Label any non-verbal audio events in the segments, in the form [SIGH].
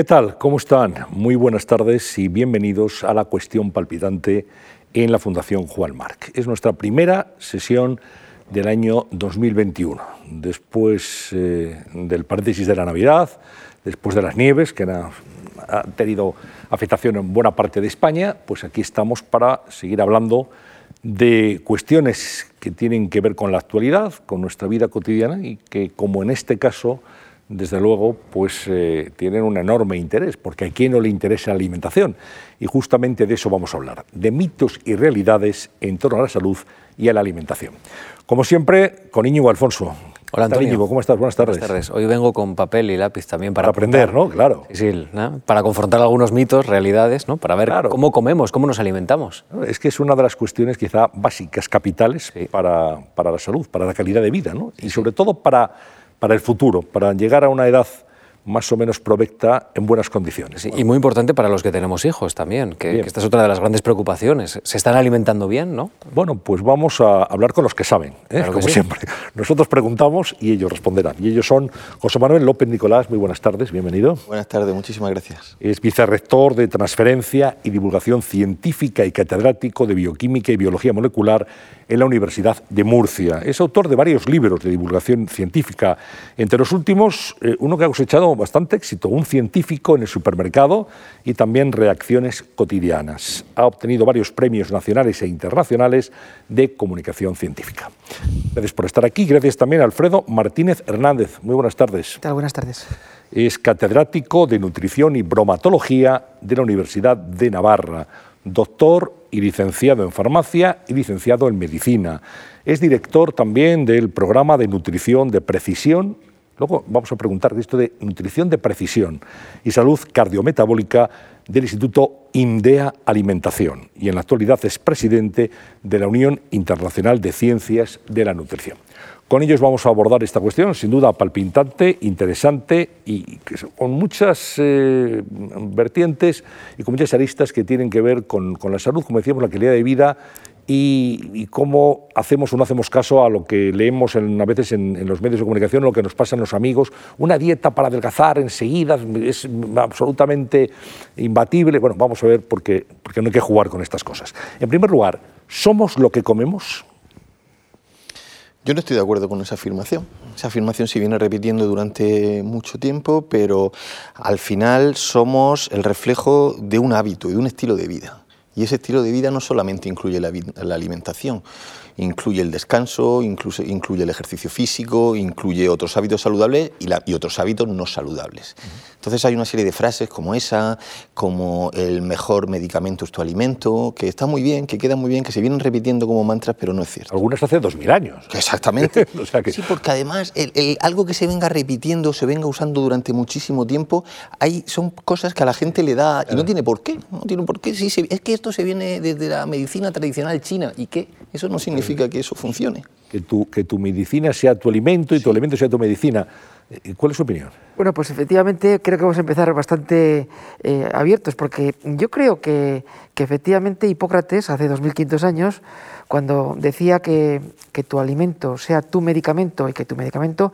¿Qué tal? ¿Cómo están? Muy buenas tardes y bienvenidos a la cuestión palpitante en la Fundación Juan Marc. Es nuestra primera sesión del año 2021, después eh, del paréntesis de la Navidad, después de las nieves que han, han tenido afectación en buena parte de España, pues aquí estamos para seguir hablando de cuestiones que tienen que ver con la actualidad, con nuestra vida cotidiana y que, como en este caso, desde luego, pues eh, tienen un enorme interés, porque a quién no le interesa la alimentación. Y justamente de eso vamos a hablar, de mitos y realidades en torno a la salud y a la alimentación. Como siempre, con Íñigo Alfonso. Hola Antonio. Íñigo, ¿cómo estás? Buenas tardes. Buenas tardes. Hoy vengo con papel y lápiz también para, para aprender, ¿no? Claro. Sí, sí ¿no? para confrontar algunos mitos, realidades, ¿no? Para ver Claro. cómo comemos, cómo nos alimentamos. Es que es una de las cuestiones quizá básicas, capitales Sí. para, para la salud, para la calidad de vida, ¿no? Y sobre todo para, para el futuro, para llegar a una edad más o menos provecta en buenas condiciones. Sí, Y muy importante para los que tenemos hijos también, que, que esta es otra de las grandes preocupaciones. ¿Se están alimentando bien, no? Bueno, pues vamos a hablar con los que saben, ¿eh? Claro que como sí. siempre. Nosotros preguntamos y ellos responderán. Y ellos son José Manuel López Nicolás, muy buenas tardes, bienvenido. Buenas tardes, muchísimas gracias. Es vicerrector de Transferencia y Divulgación Científica y catedrático de Bioquímica y Biología Molecular en la Universidad de Murcia. Es autor de varios libros de divulgación científica. Entre los últimos, eh, uno que ha cosechado bastante éxito, Un científico en el supermercado y también Reacciones cotidianas. Ha obtenido varios premios nacionales e internacionales de comunicación científica. Gracias por estar aquí. Gracias también a Alfredo Martínez Hernández. Muy buenas tardes. ¿Qué tal? Buenas tardes. Es catedrático de Nutrición y Bromatología de la Universidad de Navarra, doctor y licenciado en Farmacia y licenciado en Medicina. Es director también del programa de Nutrición de Precisión. Luego vamos a preguntar de esto de Nutrición de Precisión y Salud Cardiometabólica del Instituto INDEA Alimentación y en la actualidad es presidente de la Unión Internacional de Ciencias de la Nutrición. Con ellos vamos a abordar esta cuestión, sin duda palpitante, interesante y con muchas eh, vertientes y con muchas aristas que tienen que ver con, con la salud, como decíamos, la calidad de vida y, cómo hacemos o no hacemos caso a lo que leemos en- a veces en, en los medios de comunicación, lo que nos pasan los amigos. Una dieta para adelgazar enseguida es absolutamente imbatible. Bueno, vamos a ver por qué, porque no hay que jugar con estas cosas. En primer lugar, ¿somos lo que comemos? Yo no estoy de acuerdo con esa afirmación. Esa afirmación se viene repitiendo durante mucho tiempo, pero al final somos el reflejo de un hábito y de un estilo de vida. Y ese estilo de vida no solamente incluye la, alimentación, incluye el descanso, incluso, incluye el ejercicio físico, incluye otros hábitos saludables y, la- y otros hábitos no saludables. Entonces hay una serie de frases como esa, como el mejor medicamento es tu alimento, que está muy bien, que quedan muy bien, que se vienen repitiendo como mantras, pero no es cierto. Algunas hace dos mil años. Exactamente. [LAUGHS] O sea que- Sí, porque además el- el- algo que se venga repitiendo, se venga usando durante muchísimo tiempo, hay, son cosas que a la gente le da y no tiene por qué. No tiene por qué. Sí, se- es que esto se viene desde la medicina tradicional china y qué. Eso no significa que eso funcione. que tu, que tu medicina sea tu alimento y tu alimento sea tu medicina. Eh, ¿Cuál es su opinión? Bueno, pues efectivamente creo que vamos a empezar bastante eh, abiertos, porque yo creo que, que efectivamente Hipócrates, hace 2500 años, cuando decía que, que tu alimento sea tu medicamento y que tu medicamento,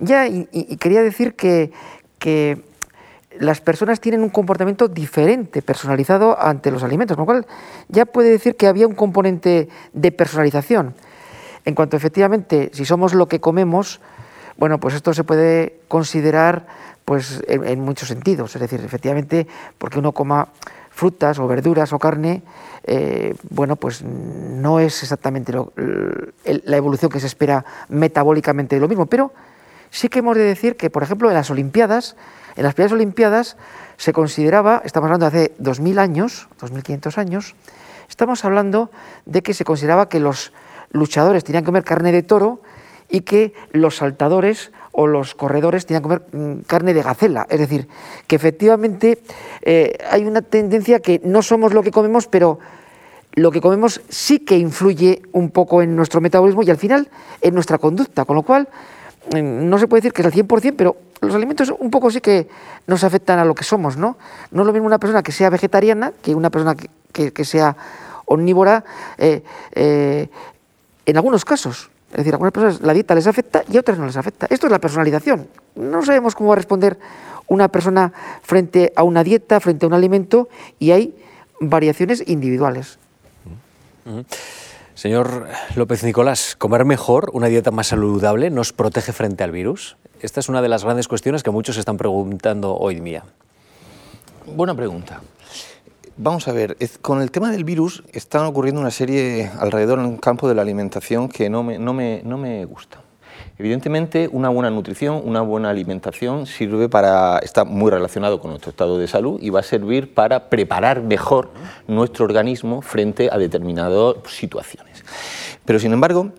ya y, y- y quería decir que, que las personas tienen un comportamiento diferente, personalizado ante los alimentos, con lo cual ya puede decir que había un componente de personalización. En cuanto efectivamente, si somos lo que comemos, bueno, pues esto se puede considerar pues, en, muchos sentidos. Es decir, efectivamente, porque uno coma frutas o verduras o carne, eh, bueno, pues no es exactamente lo- la evolución que se espera metabólicamente de lo mismo, pero sí que hemos de decir que, por ejemplo, en las Olimpiadas, en las primeras Olimpiadas se consideraba, estamos hablando de hace 2000 años, 2500 años, estamos hablando de que se consideraba que los luchadores tenían que comer carne de toro y que los saltadores o los corredores tenían que comer mm, carne de gacela. Es decir, que efectivamente eh, hay una tendencia que no somos lo que comemos, pero lo que comemos sí que influye un poco en nuestro metabolismo y al final en nuestra conducta, con lo cual eh, no se puede decir que es al 100%, pero los alimentos un poco sí que nos afectan a lo que somos, ¿no? No es lo mismo una persona que sea vegetariana que una persona que, sea omnívora eh, eh, en algunos casos. Es decir, a algunas personas la dieta les afecta y a otras no les afecta. Esto es la personalización. No sabemos cómo va a responder una persona frente a una dieta, frente a un alimento, y hay variaciones individuales. Señor López Nicolás, ¿comer mejor, una dieta más saludable, nos protege frente al virus? Esta es una de las grandes cuestiones que muchos están preguntando hoy día. Buena pregunta. Vamos a ver, con el tema del virus están ocurriendo una serie alrededor en el campo de la alimentación que no me, no me, no me gusta. Evidentemente, una buena nutrición, una buena alimentación sirve para, está muy relacionado con nuestro estado de salud y va a servir para preparar mejor nuestro organismo frente a determinadas situaciones. Pero, sin embargo,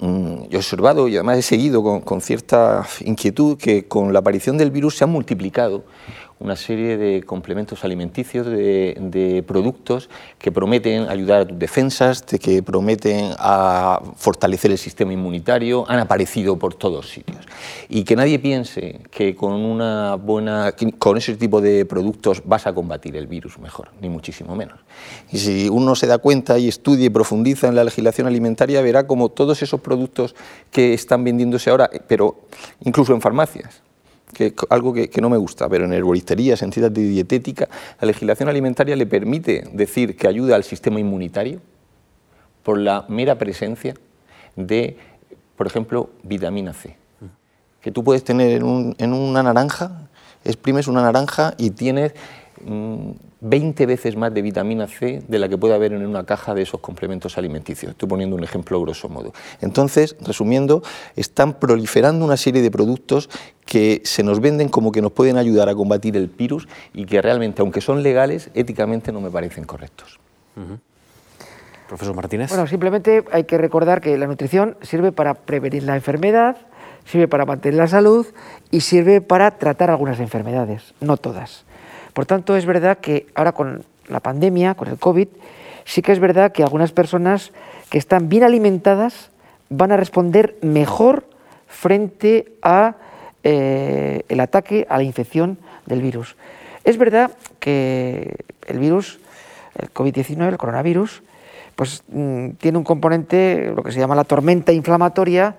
yo he observado y además he seguido con, con cierta inquietud que con la aparición del virus se han multiplicado una serie de complementos alimenticios, de, productos que prometen ayudar a tus defensas, de que prometen a fortalecer el sistema inmunitario, han aparecido por todos sitios. Y que nadie piense que con una buena, con ese tipo de productos vas a combatir el virus mejor, ni muchísimo menos. Y si uno se da cuenta y estudia y profundiza en la legislación alimentaria, verá como todos esos productos que están vendiéndose ahora, pero incluso en farmacias, que algo que, no me gusta, pero en herboristería, en de dietética, la legislación alimentaria le permite decir que ayuda al sistema inmunitario por la mera presencia de, por ejemplo, vitamina C. Que tú puedes tener en, en una naranja, exprimes una naranja y tienes 20 mm, veces más de vitamina C de la que puede haber en una caja de esos complementos alimenticios. Estoy poniendo un ejemplo grosso modo. Entonces, resumiendo, están proliferando una serie de productos que se nos venden como que nos pueden ayudar a combatir el virus y que realmente, aunque son legales, éticamente no me parecen correctos. Profesor Martínez. Bueno, simplemente hay que recordar que la nutrición sirve para prevenir la enfermedad, sirve para mantener la salud y sirve para tratar algunas enfermedades, no todas. Por tanto, es verdad que ahora con la pandemia, con el COVID, sí que es verdad que algunas personas que están bien alimentadas van a responder mejor frente a eh, el ataque a la infección del virus. Es verdad que el virus, el COVID-19, el coronavirus, pues mm, tiene un componente, lo que se llama la tormenta inflamatoria,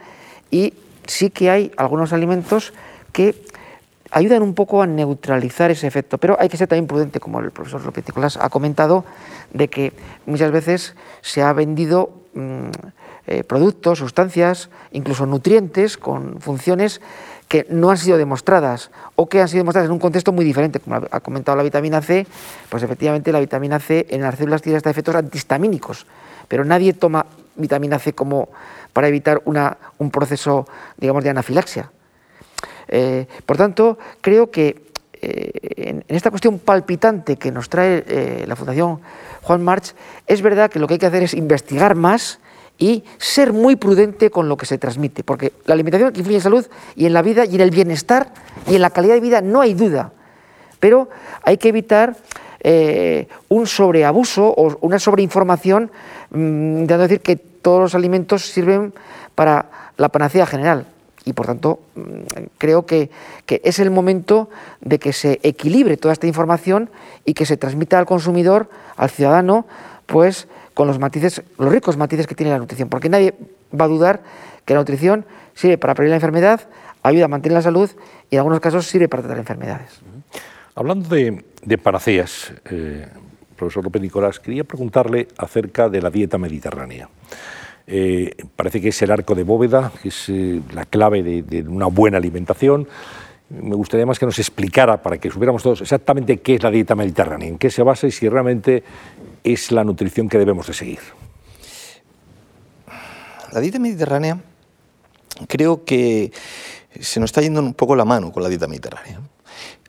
y sí que hay algunos alimentos que ayudan un poco a neutralizar ese efecto, pero hay que ser también prudente, como el profesor López Nicolás ha comentado, de que muchas veces se ha vendido mm, eh, productos, sustancias, incluso nutrientes con funciones que no han sido demostradas o que han sido demostradas en un contexto muy diferente, como ha comentado la vitamina C, pues efectivamente la vitamina C en las células tiene hasta efectos antihistamínicos, pero nadie toma vitamina C como para evitar una, un proceso, digamos, de anafilaxia. Eh, por tanto, creo que eh, en, esta cuestión palpitante que nos trae eh, la Fundación Juan March, es verdad que lo que hay que hacer es investigar más y ser muy prudente con lo que se transmite, porque la alimentación influye en salud y en la vida y en el bienestar y en la calidad de vida no hay duda, pero hay que evitar un sobreabuso o una sobreinformación, mm, intentando decir que todos los alimentos sirven para la panacea general y por tanto creo que, es el momento de que se equilibre toda esta información y que se transmita al consumidor, al ciudadano, pues con los matices, los ricos matices que tiene la nutrición, porque nadie va a dudar que la nutrición sirve para prevenir la enfermedad, ayuda a mantener la salud y en algunos casos sirve para tratar enfermedades. Hablando de, panaceas, eh, profesor López Nicolás, quería preguntarle acerca de la dieta mediterránea. Eh, parece que es el arco de bóveda, que es eh, la clave de, una buena alimentación. Me gustaría más que nos explicara, para que supiéramos todos exactamente qué es la dieta mediterránea, en qué se basa y si realmente es la nutrición que debemos de seguir. La dieta mediterránea creo que se nos está yendo un poco la mano con la dieta mediterránea,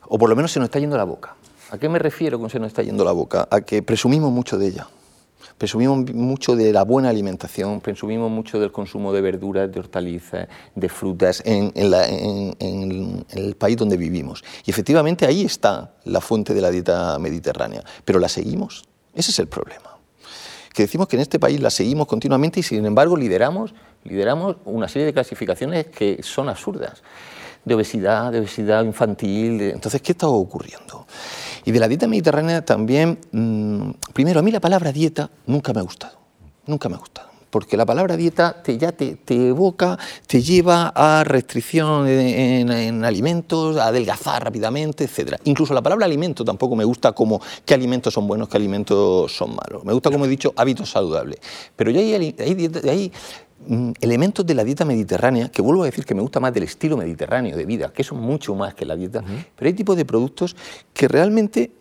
o por lo menos se nos está yendo la boca. ¿A qué me refiero con se nos está yendo la boca? A que presumimos mucho de ella presumimos mucho de la buena alimentación, presumimos mucho del consumo de verduras, de hortalizas, de frutas en, el país donde vivimos. Y efectivamente ahí está la fuente de la dieta mediterránea, pero la seguimos. Ese es el problema. Que decimos que en este país la seguimos continuamente y sin embargo lideramos, lideramos una serie de clasificaciones que son absurdas de obesidad, de obesidad infantil. Entonces, ¿qué está ocurriendo? Y de la dieta mediterránea también, mm, primero, a mí la palabra dieta nunca me ha gustado, nunca me ha gustado. porque la palabra dieta te, ya te, evoca, te lleva a restricción en, alimentos, a adelgazar rápidamente, etc. Incluso la palabra alimento tampoco me gusta como qué alimentos son buenos, qué alimentos son malos. Me gusta, como he dicho, hábitos saludables. Pero ya hay, hay, mm, elementos de la dieta mediterránea, que vuelvo a decir que me gusta más del estilo mediterráneo de vida, que son mucho más que la dieta, pero hay tipos de productos que realmente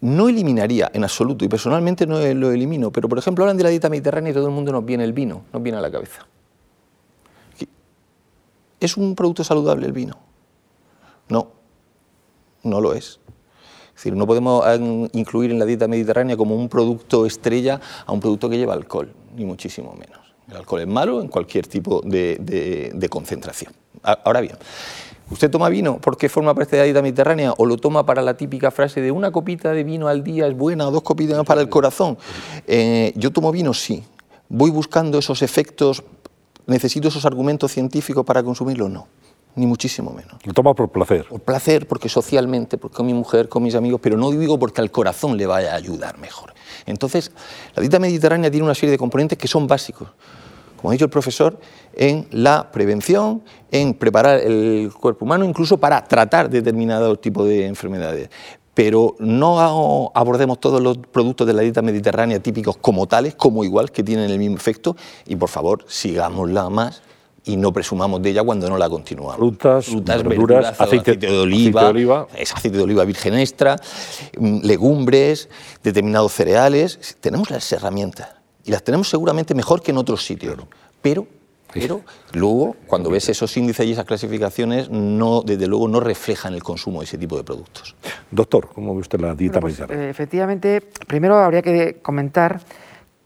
no eliminaría en absoluto, y personalmente no lo elimino, pero por ejemplo hablan de la dieta mediterránea y todo el mundo nos viene el vino, nos viene a la cabeza. ¿Es un producto saludable el vino? No, no lo es. Es decir, no podemos incluir en la dieta mediterránea como un producto estrella a un producto que lleva alcohol, ni muchísimo menos. El alcohol es malo en cualquier tipo de, de concentración. Ahora bien, ¿Usted toma vino porque forma parte de la dieta mediterránea o lo toma para la típica frase de una copita de vino al día es buena o dos copitas para el corazón? Eh, yo tomo vino, sí. ¿Voy buscando esos efectos? ¿Necesito esos argumentos científicos para consumirlo? No, ni muchísimo menos. Lo toma por placer. Por placer, porque socialmente, porque con mi mujer, con mis amigos, pero no digo porque al corazón le vaya a ayudar mejor. Entonces, la dieta mediterránea tiene una serie de componentes que son básicos como ha dicho el profesor, en la prevención, en preparar el cuerpo humano, incluso para tratar determinados tipos de enfermedades. Pero no abordemos todos los productos de la dieta mediterránea típicos como tales, como igual, que tienen el mismo efecto, y por favor, sigámosla más y no presumamos de ella cuando no la continuamos. Frutas, verduras, aceite, de oliva, es aceite de oliva virgen extra, mm, legumbres, determinados cereales. Tenemos las herramientas y las tenemos seguramente mejor que en otros sitios. Pero, pero luego, cuando ves esos índices y esas clasificaciones, no, desde luego no reflejan el consumo de ese tipo de productos. Doctor, ¿cómo ve usted la dieta pues, mediterránea? Eh, efectivamente, primero habría que comentar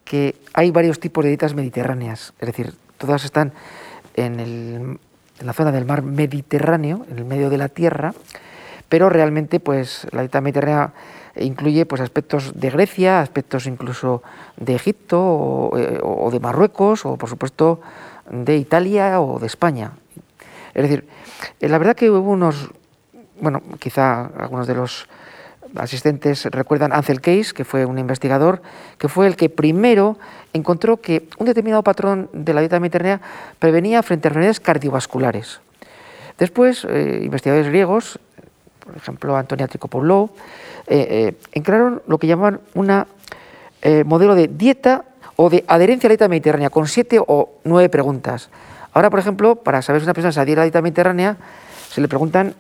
que hay varios tipos de dietas mediterráneas, es decir, todas están en, en la zona del mar Mediterráneo, en el medio de la tierra, pero realmente pues la dieta mediterránea incluye pues, aspectos de Grecia, aspectos incluso de Egipto eh, o, de Marruecos o por supuesto de Italia o de España. Es decir, eh, la verdad que hubo unos, bueno, quizá algunos de los asistentes recuerdan Ansel Case, que fue un investigador, que fue el que primero encontró que un determinado patrón de la dieta mediterránea prevenía frente a enfermedades cardiovasculares. Después, eh, investigadores griegos, por ejemplo, Antonia Tricopoulou, eh, eh lo que llaman un eh, modelo de dieta o de adherencia a la dieta mediterránea, con siete o nueve preguntas. Ahora, por ejemplo, para saber si una persona se adhiere a la dieta mediterránea, se le preguntan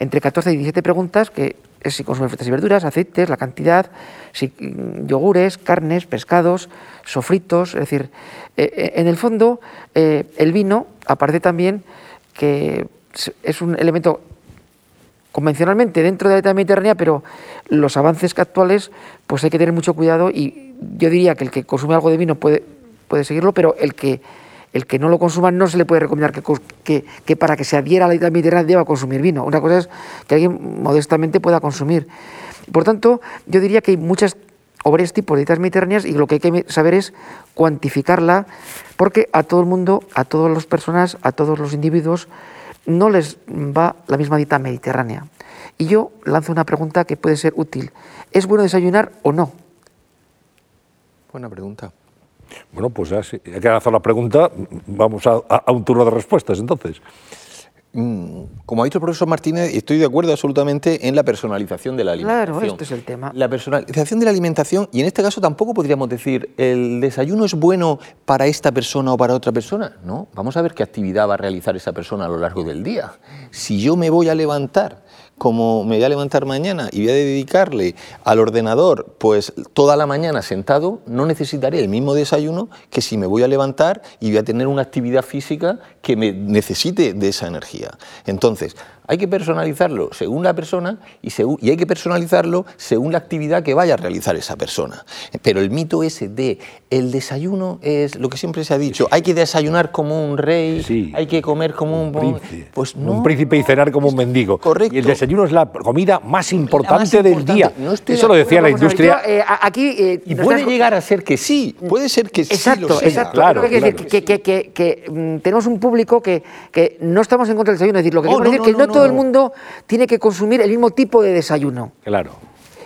entre 14 y 17 preguntas, que si consume frutas y verduras, aceites, la cantidad, si, mm, yogures, carnes, pescados, sofritos, es decir, eh, en el fondo el vino aparece también que es un elemento convencionalmente dentro de la dieta mediterránea, pero los avances actuales, pues hay que tener mucho cuidado y yo diría que el que consume algo de vino puede, puede seguirlo, pero el que, el que no lo consuma no se le puede recomendar que, para que se adhiera a la dieta mediterránea deba consumir vino. Una cosa es que alguien modestamente pueda consumir. Por tanto, yo diría que hay muchas o varios tipos de dietas mediterráneas y lo que hay que saber es cuantificarla, porque a todo el mundo, a todas las personas, a todos los individuos, no les va la misma dieta mediterránea. Y yo lanzo una pregunta que puede ser útil. ¿Es bueno desayunar o no? Buena pregunta. Bueno, pues ya que lanzado la pregunta, vamos a, a un turno de respuestas entonces. Mm, como ha dicho el profesor Martínez, estoy de acuerdo absolutamente en la personalización de la alimentación. Claro, este es el tema. La personalización de la alimentación, y en este caso tampoco podríamos decir, ¿el desayuno es bueno para esta persona o para otra persona? No, vamos a ver qué actividad va a realizar esa persona a lo largo del día. Si yo me voy a levantar como me voy a levantar mañana y voy a dedicarle al ordenador pues toda la mañana sentado, no necesitaré el mismo desayuno que si me voy a levantar y voy a tener una actividad física que me necesite de esa energía. Entonces, hay que personalizarlo según la persona y, y, hay que personalizarlo según la actividad que vaya a realizar esa persona. Pero el mito ese de el desayuno es lo que siempre se ha dicho, hay que desayunar como un rey, hay que comer como un, príncipe. Pues un príncipe y cenar como un mendigo. Correcto. Y el desayuno es la comida más importante, del día. Eso lo decía la industria. Eh, aquí, eh, y puede llegar a ser que sí, puede ser que exacto, sí. Exacto, claro. Que, mm, tenemos un público que, no estamos en contra del desayuno, es decir, lo que oh, decir que no todo el mundo tiene que consumir el mismo tipo de desayuno. Claro.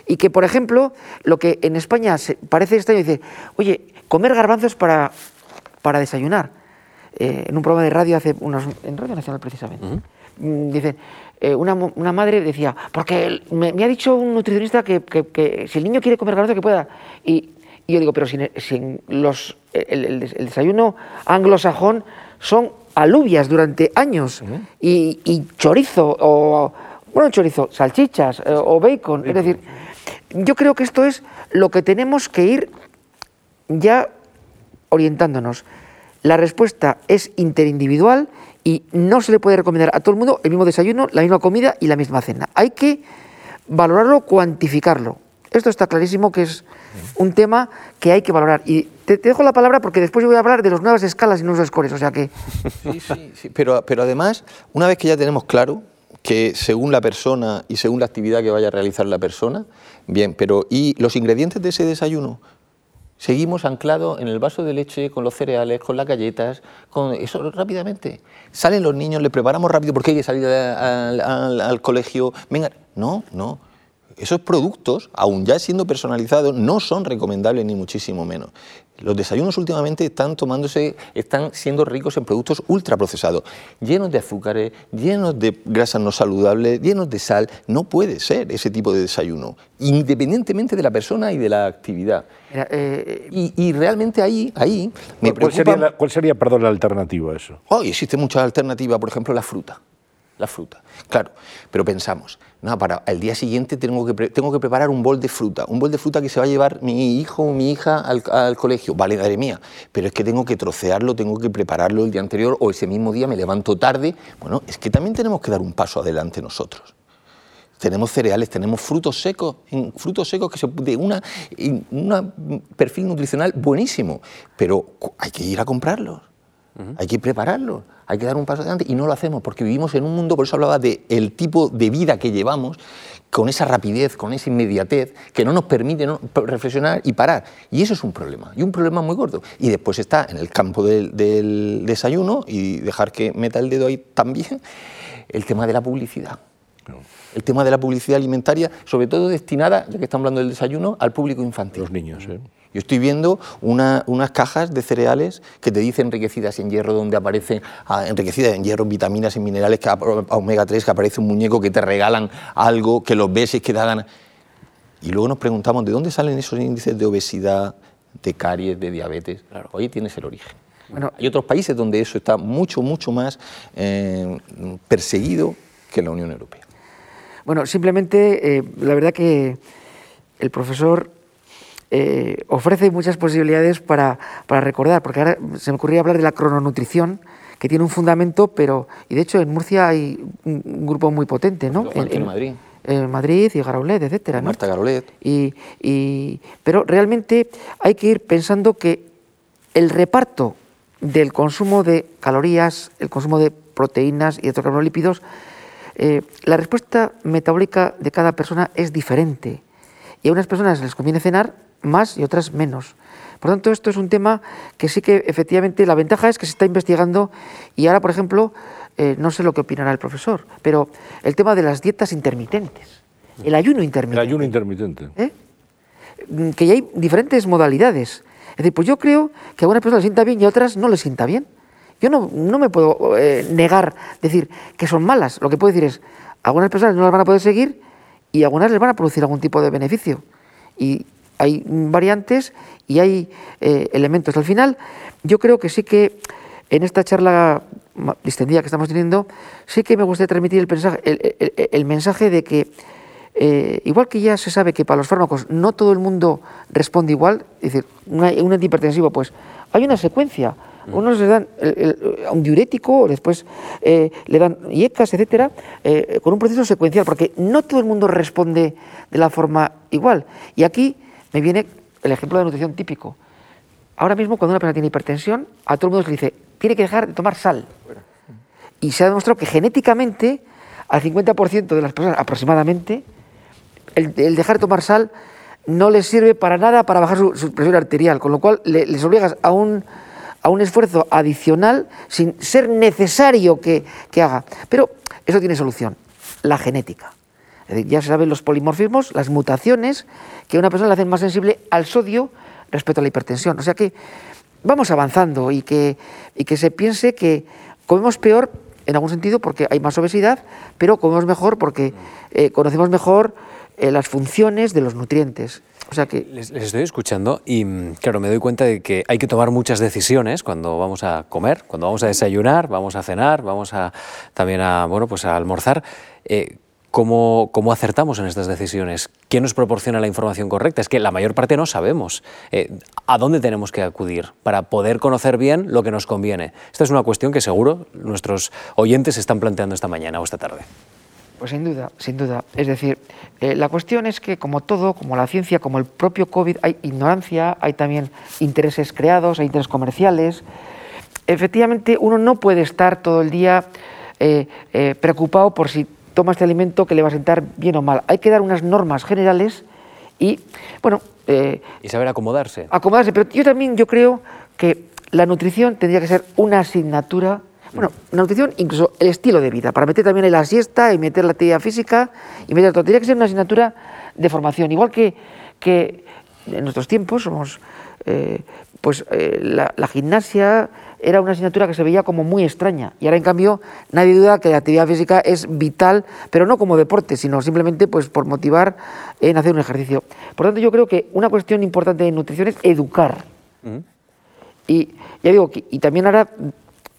Y que, por ejemplo, lo que en España se parece extraño, dice, oye, comer garbanzos para, para desayunar. Eh, en un programa de radio hace unos... en Radio Nacional precisamente. Mm, Dicen, eh, una, una madre decía, porque me, me ha dicho un nutricionista que, que- que si el niño quiere comer garbanzos que pueda. Y, y yo digo, pero si, si en los, el desayuno anglosajón son alubias durante años y, y chorizo o bueno chorizo salchichas eh, o bacon. Es decir yo creo que esto es lo que tenemos que ir ya orientándonos. La respuesta es interindividual y no se le puede recomendar a todo el mundo el mismo desayuno la misma comida y la misma cena. Hay que valorarlo cuantificarlo. Esto está clarísimo que es un tema que hay que valorar y te, dejo la palabra porque después yo voy a hablar de las nuevas escalas y nuevos scores o sea que Sí, sí, sí, Pero, pero además, una vez que ya tenemos claro que según la persona y según la actividad que vaya a realizar la persona, bien, pero ¿y los ingredientes de ese desayuno? Seguimos anclados en el vaso de leche, con los cereales, con las galletas, con eso rápidamente. Salen los niños, les preparamos rápido porque hay que salir al, al- al colegio. Venga, no, no. Esos productos, aun ya siendo personalizados, no son recomendables ni muchísimo menos. Los desayunos últimamente están tomándose, están siendo ricos en productos ultraprocesados, llenos de azúcares, llenos de grasas no saludables, llenos de sal. No puede ser ese tipo de desayuno, independientemente de la persona y de la actividad. mira, eh, Y, y realmente ahí, ahí me ¿Cuál preocupa... sería, la, cuál sería, perdón, la alternativa a eso? Oh, y existe muchas alternativas, por ejemplo, la fruta. La fruta, claro. Pero pensamos, no, para el día siguiente tengo que, tengo que preparar un bol de fruta, un bol de fruta que se va a llevar mi hijo o mi hija al, colegio. Vale, madre mía, pero es que tengo que trocearlo, tengo que prepararlo el día anterior o ese mismo día me levanto tarde. Bueno, es que también tenemos que dar un paso adelante nosotros. Tenemos cereales, tenemos frutos secos, frutos secos que se, de una, en un perfil nutricional buenísimo, pero hay que ir a comprarlos, hay que prepararlos, hay que dar un paso adelante y no lo hacemos porque vivimos en un mundo, por eso hablaba de el tipo de vida que llevamos, con esa rapidez, con esa inmediatez, que no nos permite ¿no? reflexionar y parar. Y eso es un problema, y un problema muy gordo. Y después está en el campo del, del desayuno, y dejar que meta el dedo ahí también, el tema de la publicidad el tema de la publicidad alimentaria, sobre todo destinada, ya que estamos hablando del desayuno, al público infantil. Los niños, ¿eh? Yo estoy viendo una- unas cajas de cereales que te dicen enriquecidas en hierro, donde aparecen ah, enriquecidas en hierro, vitaminas y minerales, que, omega 3, que aparece un muñeco que te regalan algo, que los ves y que te hagan... Y luego nos preguntamos, ¿de dónde salen esos índices de obesidad, de caries, de diabetes? Claro. Ahí tienes el origen. Bueno, Hay otros países donde eso está mucho, mucho más eh, perseguido que en la Unión Europea. Bueno, simplemente, eh, la verdad que el profesor eh, ofrece muchas posibilidades para, para recordar, porque ahora se me ocurría hablar de la crononutrición, que tiene un fundamento, pero, y de hecho en Murcia hay un, un grupo muy potente, ¿no? En Madrid. En Madrid y Garaulet, etcétera, ¿no? Marta Garolet. Y, y- pero realmente hay que ir pensando que el reparto del consumo de calorías, el consumo de proteínas y otros carbolípidos, eh, la respuesta metabólica de cada persona es diferente. Y a unas personas les conviene cenar más y otras menos. Por tanto, esto es un tema que sí que efectivamente la ventaja es que se está investigando y ahora, por ejemplo, eh, no sé lo que opinará el profesor, pero el tema de las dietas intermitentes, el ayuno El intermitente. ayuno intermitente. ¿eh? Mm, que ya hay diferentes modalidades. Es decir, pues yo creo que a algunas personas les sienta bien y a otras no les sienta bien. Yo no, no me puedo eh, negar, decir que son malas. Lo que puedo decir es, algunas personas no las van a poder seguir y algunas les van a producir algún tipo de beneficio. Y hay mm, variantes y hay eh, elementos. Al final, yo creo que sí que en esta charla distendida que estamos teniendo, sí que me gustaría transmitir el, mensaje- el- el- el mensaje de que eh, igual que ya se sabe que para los fármacos no todo el mundo responde igual, es decir, una- un antihipertensivo, pues hay una secuencia. Unos le dan el- un diurético, después eh, le dan IECAS, etcétera, eh, con un proceso secuencial, porque no todo el mundo responde de la forma igual. Y aquí me viene el ejemplo de nutrición típico. Ahora mismo, cuando una persona tiene hipertensión, a todo el mundo se le dice, tiene que dejar de tomar sal. Y se ha demostrado que genéticamente, al 50% de las personas aproximadamente, el, dejar de tomar sal no les sirve para nada para bajar su, su presión arterial, con lo cual le- les obligas a un, a un esfuerzo adicional sin ser necesario que, que haga. Pero eso tiene solución, la genética. Ya se saben los polimorfismos, las mutaciones, que a una persona le hacen más sensible al sodio respecto a la hipertensión. O sea que vamos avanzando y que, y que se piense que comemos peor en algún sentido porque hay más obesidad, pero comemos mejor porque eh, conocemos mejor eh, las funciones de los nutrientes. O sea que... Les, estoy escuchando y, claro, me doy cuenta de que hay que tomar muchas decisiones cuando vamos a comer, cuando vamos a desayunar, vamos a cenar, vamos a, también a, bueno, pues a almorzar. Eh, ¿Cómo, ¿Cómo, acertamos en estas decisiones? ¿Quién nos proporciona la información correcta? Es que la mayor parte no sabemos eh, a dónde tenemos que acudir para poder conocer bien lo que nos conviene. Esta es una cuestión que seguro nuestros oyentes están planteando esta mañana o esta tarde. Pues sin duda, sin duda. Es decir, eh, la cuestión es que como todo, como la ciencia, como el propio COVID, hay ignorancia, hay también intereses creados, hay intereses comerciales. Efectivamente, uno no puede estar todo el día eh, preocupado por si toma este alimento que le va a sentar bien o mal. Hay que dar unas normas generales y, bueno... Eh, y saber acomodarse. Acomodarse, pero yo también yo creo que la nutrición tendría que ser una asignatura, bueno, la nutrición, incluso el estilo de vida, para meter también la siesta y meter la actividad física y meter todo. Tendría que ser una asignatura de formación, igual que, que en nuestros tiempos somos, eh, pues eh, la gimnasia era una asignatura que se veía como muy extraña. Y ahora, en cambio, nadie duda que la actividad física es vital, pero no como deporte, sino simplemente pues, por motivar en hacer un ejercicio. Por tanto, yo creo que una cuestión importante de nutrición es educar. Mm. Y ya digo, y también ahora,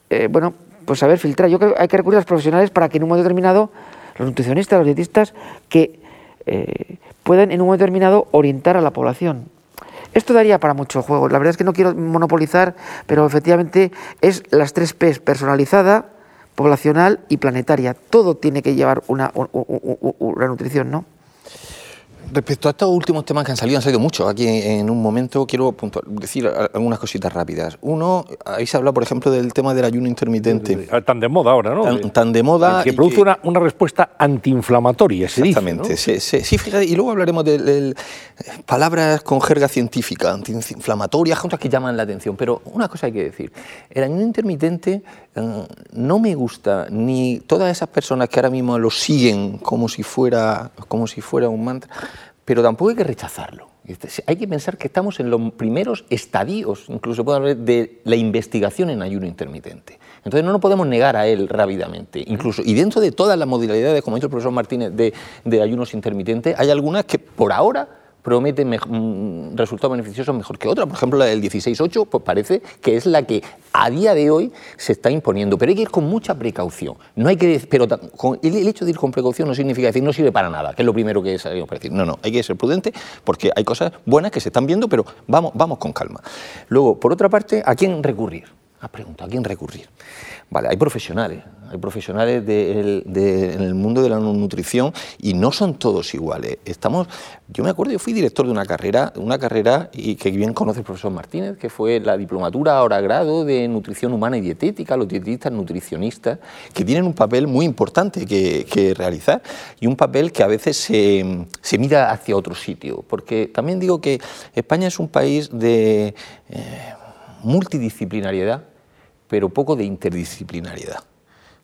eh, bueno, pues saber filtrar. Yo creo que hay que recurrir a los profesionales para que en un momento determinado, los nutricionistas, los dietistas, que eh, puedan en un momento determinado orientar a la población. Esto daría para mucho juego. La verdad es que no quiero monopolizar, pero efectivamente es las tres P, personalizada, poblacional y planetaria. Todo tiene que llevar una, una nutrición, ¿no? Respecto a estos últimos temas que han salido, han salido muchos. Aquí en un momento quiero decir algunas cositas rápidas. Uno, ahí se habla, por ejemplo, del tema del ayuno intermitente. Tan de moda ahora, ¿no? Tan, de moda. Que produce Una, una, respuesta antiinflamatoria, se Exactamente. Dice, sí, sí, fíjate, y luego hablaremos de, palabras con jerga científica, antiinflamatorias, cosas que llaman la atención. Pero una cosa hay que decir: el ayuno intermitente eh, no me gusta ni todas esas personas que ahora mismo lo siguen como si fuera, como si fuera un mantra pero tampoco hay que rechazarlo. Hay que pensar que estamos en los primeros estadios, incluso puede hablar de la investigación en ayuno intermitente. Entonces no nos podemos negar a él rápidamente. Incluso, y dentro de todas las modalidades, como ha dicho el profesor Martínez, de, de ayunos intermitentes, hay algunas que por ahora promete mm, resultados beneficiosos mejor que otra. Por ejemplo, la del 16.8 pues parece que es la que a día de hoy se está imponiendo, pero hay que ir con mucha precaución. No hay que, pero el hecho de ir con precaución no significa decir no sirve para nada, que es lo primero que es para decir. No, no, hay que ser prudente porque hay cosas buenas que se están viendo, pero vamos, vamos con calma. Luego, por otra parte, ¿a quién recurrir? Ah, pregunta, ¿a quién recurrir? Vale, hay profesionales, hay profesionales en el mundo de la nutrición y no son todos iguales. Estamos, yo me acuerdo, yo fui director de una carrera, una carrera y que bien conoce el profesor Martínez, que fue la diplomatura ahora grado de nutrición humana y dietética, los dietistas nutricionistas, que tienen un papel muy importante que, realizar y un papel que a veces se, mira hacia otro sitio, porque también digo que España es un país de eh, multidisciplinariedad pero poco de interdisciplinariedad.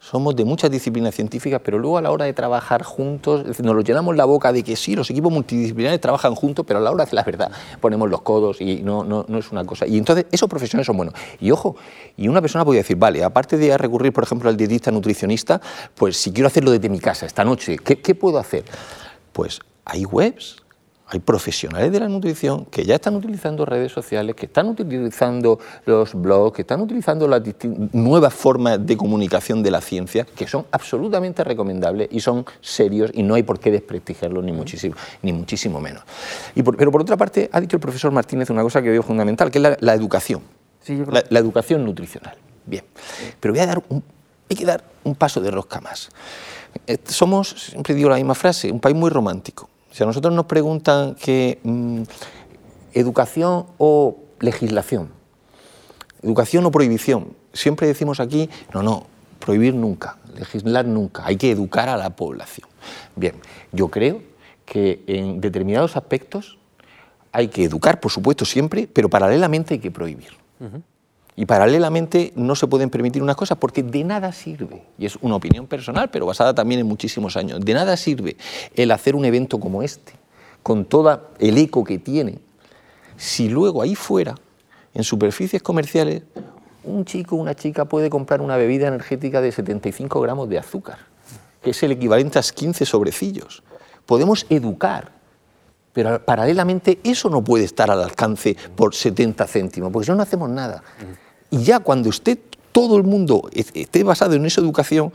Somos de muchas disciplinas científicas, pero luego a la hora de trabajar juntos, nos lo llenamos la boca de que sí, los equipos multidisciplinares trabajan juntos, pero a la hora de la verdad ponemos los codos y no, no, no es una cosa. Y entonces esos profesionales son buenos. Y ojo, y una persona podría decir, vale, aparte de recurrir, por ejemplo, al dietista nutricionista, pues si quiero hacerlo desde mi casa esta noche, ¿qué, qué puedo hacer? Pues hay webs hay profesionales de la nutrición que ya están utilizando redes sociales, que están utilizando los blogs, que están utilizando las nuevas formas de comunicación de la ciencia, que son absolutamente recomendables y son serios y no hay por qué desprestigiarlos ni muchísimo, ni muchísimo menos. Y pero por otra parte, ha dicho el profesor Martínez una cosa que veo fundamental, que es la, educación, la, educación nutricional. Bien, pero voy a dar hay que dar un paso de rosca más. Eh, somos, siempre digo la misma frase, un país muy romántico. Si a nosotros nos preguntan que mm, educación o legislación, educación o prohibición, siempre decimos aquí, no, no, prohibir nunca, legislar nunca, hay que educar a la población. Bien, yo creo que en determinados aspectos hay que educar, por supuesto, siempre, pero paralelamente hay que prohibir. Y paralelamente no se pueden permitir unas cosas porque de nada sirve, y es una opinión personal, pero basada también en muchísimos años, de nada sirve el hacer un evento como este, con todo el eco que tiene, si luego ahí fuera, en superficies comerciales, un chico o una chica puede comprar una bebida energética de 75 gramos de azúcar, que es el equivalente a 15 sobrecillos. Podemos educar, pero paralelamente eso no puede estar al alcance por 70 céntimos, porque si no, no hacemos nada. Y ya cuando esté todo el mundo esté basado en esa educación,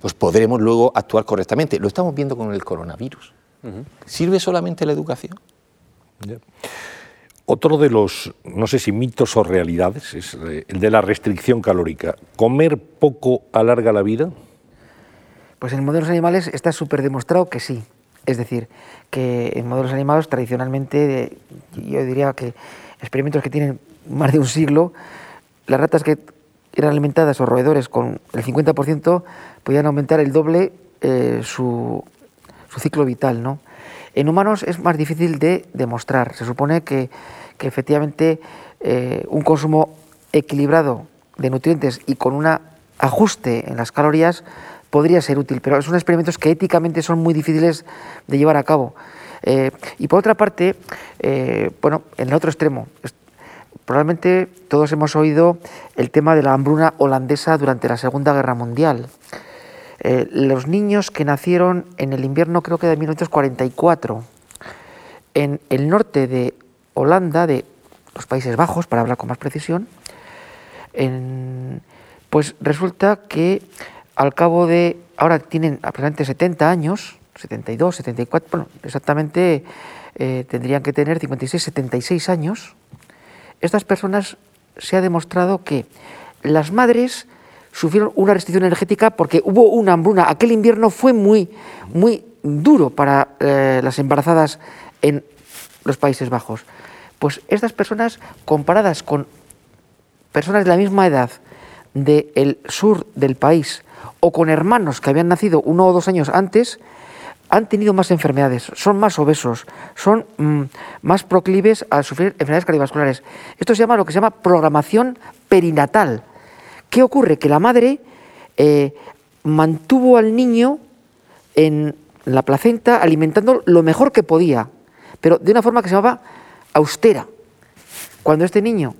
pues podremos luego actuar correctamente. Lo estamos viendo con el coronavirus. ¿Sirve solamente la educación? Otro de los, no sé si mitos o realidades, es eh, el de la restricción calórica. ¿Comer poco alarga la vida? Pues en modelos animales está súper demostrado que sí. Es decir, que en modelos animales tradicionalmente, yo diría que experimentos que tienen más de un siglo, las ratas que eran alimentadas o roedores con el 50% podían aumentar el doble eh, su, su, ciclo vital. ¿no? En humanos es más difícil de demostrar. Se supone que, que efectivamente eh, un consumo equilibrado de nutrientes y con un ajuste en las calorías podría ser útil, pero son experimentos que éticamente son muy difíciles de llevar a cabo. Eh, y por otra parte, bueno, en el otro extremo, Probablemente todos hemos oído el tema de la hambruna holandesa durante la Segunda Guerra Mundial. Eh, los niños que nacieron en el invierno, creo que de 1944, en el norte de Holanda, de los Países Bajos, para hablar con más precisión, pues resulta que al cabo de, ahora tienen aproximadamente 70 años, 72, 74, bueno, exactamente eh, tendrían que tener 56, 76 años, estas personas se ha demostrado que las madres sufrieron una restricción energética porque hubo una hambruna. Aquel invierno fue muy, muy duro para eh, las embarazadas en los Países Bajos. Pues estas personas, comparadas con personas de la misma edad del sur del país o con hermanos que habían nacido uno o dos años antes, han tenido más enfermedades, son más obesos, son mm, más proclives a sufrir enfermedades cardiovasculares. Esto se llama lo que se llama programación perinatal. ¿Qué ocurre? Que la madre eh, mantuvo al niño en la placenta alimentando lo mejor que podía, pero de una forma que se llamaba austera. Cuando este niño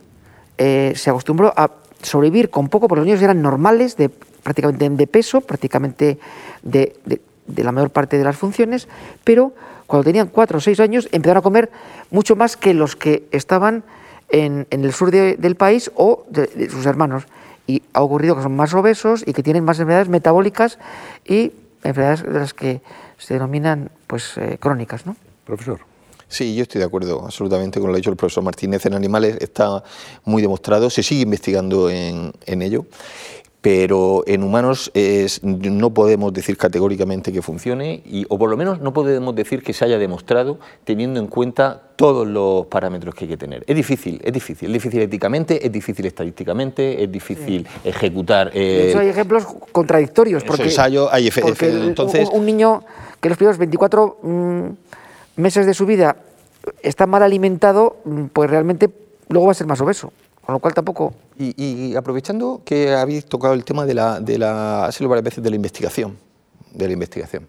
eh, se acostumbró a sobrevivir con poco, porque los niños eran normales, de, prácticamente de peso, prácticamente de, de la mayor parte de las funciones, pero cuando tenían cuatro o seis años empezaron a comer mucho más que los que estaban en, el sur del país o de, sus hermanos. Y ha ocurrido que son más obesos y que tienen más enfermedades metabólicas y enfermedades de las que se denominan pues, eh, crónicas. ¿no? Profesor. Sí, yo estoy de acuerdo absolutamente con lo que ha dicho el profesor Martínez. En animales está muy demostrado, se sigue investigando en, en ello pero en humanos no podemos decir categóricamente que funcione, y, o por lo menos no podemos decir que se haya demostrado teniendo en cuenta todos los parámetros que hay que tener. Es difícil, es difícil, es difícil éticamente, es difícil estadísticamente, es difícil ejecutar... Eh, hay ejemplos contradictorios, porque, ensayo, hay entonces, un, niño que los primeros 24 mm, meses de su vida está mal alimentado, mm, pues realmente luego va a ser más obeso. Con lo cual tampoco... Y, aprovechando que habéis tocado el tema de la, de la, varias veces, de la investigación, de la investigación.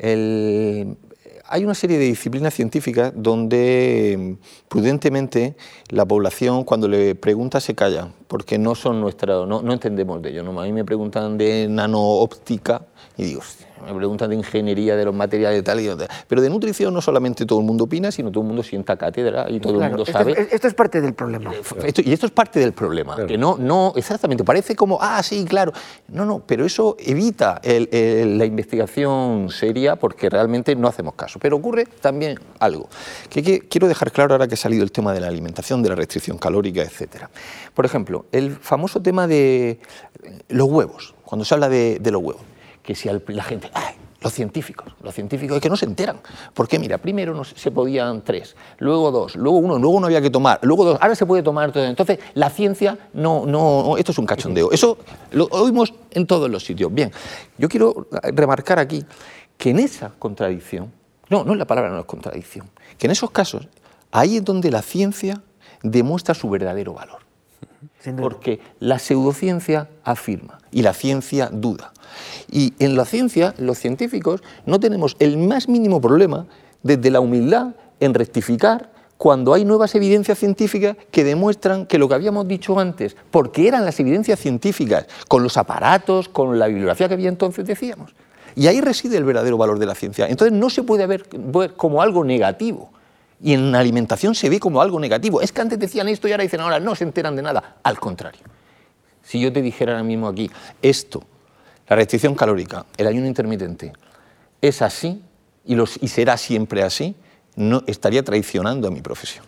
hay una serie de disciplinas científicas donde prudentemente la población cuando le pregunta se calla, porque no son nuestra, no, no entendemos de ello. ¿no? A mí me preguntan de nanoóptica y digo, me preguntan de ingeniería de los materiales tal y tal. Pero de nutrición no solamente todo el mundo opina, sino todo el mundo sienta cátedra y todo el mundo sabe. Esto es parte del problema. y esto es parte del problema, que no, no, exactamente, parece como, ah, sí, claro. No, no, pero eso evita la investigación seria porque realmente no hacemos caso. Pero ocurre también algo, que, quiero dejar claro ahora que ha salido el tema de la alimentación, de la restricción calórica, etcétera. Por ejemplo, el famoso tema de los huevos, cuando se habla de los huevos que si la gente, ¡ay! Los científicos, los científicos es que no se enteran. Porque mira, primero se podían tres, luego dos, luego uno, luego no había que tomar, luego dos, ahora se puede tomar todo. Entonces, la ciencia no, no, esto es un cachondeo. Eso lo oímos en todos los sitios. Bien, yo quiero remarcar aquí que en esa contradicción, no, no es la palabra, no es contradicción, que en esos casos, ahí es donde la ciencia demuestra su verdadero valor. Porque la pseudociencia afirma y la ciencia duda. Y en la ciencia, los científicos no tenemos el más mínimo problema desde la humildad en rectificar cuando hay nuevas evidencias científicas que demuestran que lo que habíamos dicho antes, porque eran las evidencias científicas, con los aparatos, con la bibliografía que había entonces, decíamos. Y ahí reside el verdadero valor de la ciencia. Entonces no se puede ver, como algo negativo. Y en alimentación se ve como algo negativo. Es que antes decían esto y ahora dicen ahora no se enteran de nada. Al contrario. Si yo te dijera ahora mismo aquí, esto, la restricción calórica, el ayuno intermitente, es así y, los, y será siempre así, no estaría traicionando a mi profesión.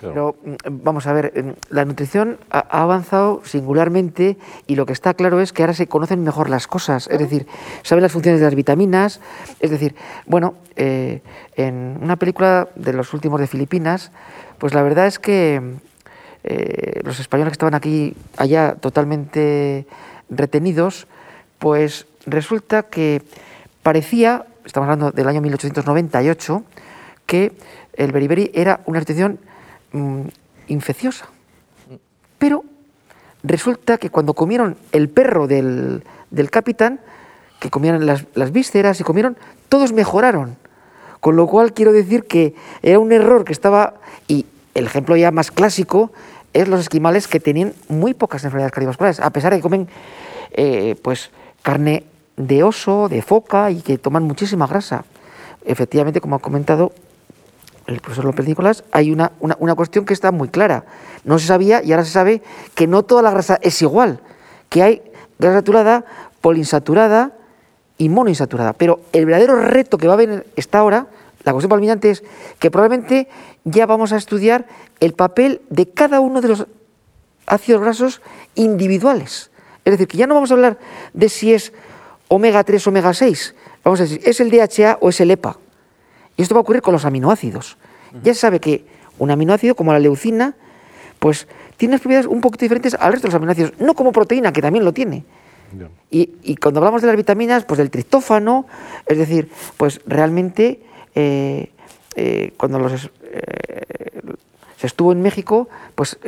Pero mm, vamos a ver, mm, la nutrición ha avanzado singularmente y lo que está claro es que ahora se conocen mejor las cosas, es decir, saben las funciones de las vitaminas, es decir, bueno, eh, en una película de los últimos de Filipinas, pues la verdad es que eh, los españoles que estaban aquí, allá totalmente retenidos, pues resulta que parecía, estamos hablando del año 1898, que el beriberi era una nutrición Mm, infecciosa. Pero resulta que cuando comieron el perro del, capitán, que comieron las, las, vísceras y comieron, todos mejoraron. Con lo cual quiero decir que era un error que estaba, y el ejemplo ya más clásico es los esquimales que tenían muy pocas enfermedades cardiovasculares, a pesar de que comen eh, pues, carne de oso, de foca y que toman muchísima grasa. Efectivamente, como ha comentado, el profesor López Nicolás, hay una, una, cuestión que está muy clara. No se sabía y ahora se sabe que no toda la grasa es igual, que hay grasa saturada, poliinsaturada y monoinsaturada. Pero el verdadero reto que va a haber esta ahora, la cuestión palminante, es que probablemente ya vamos a estudiar el papel de cada uno de los ácidos grasos individuales. Es decir, que ya no vamos a hablar de si es omega 3 o omega 6, vamos a decir, ¿es el DHA o es el EPA? Y esto va a ocurrir con los aminoácidos. Ya se sabe que un aminoácido, como la leucina, pues tiene unas propiedades un poquito diferentes al resto de los aminoácidos, no como proteína, que también lo tiene. Y, cuando hablamos de las vitaminas, pues del triptófano, es decir, pues realmente eh, eh, cuando los, eh, se estuvo en México, pues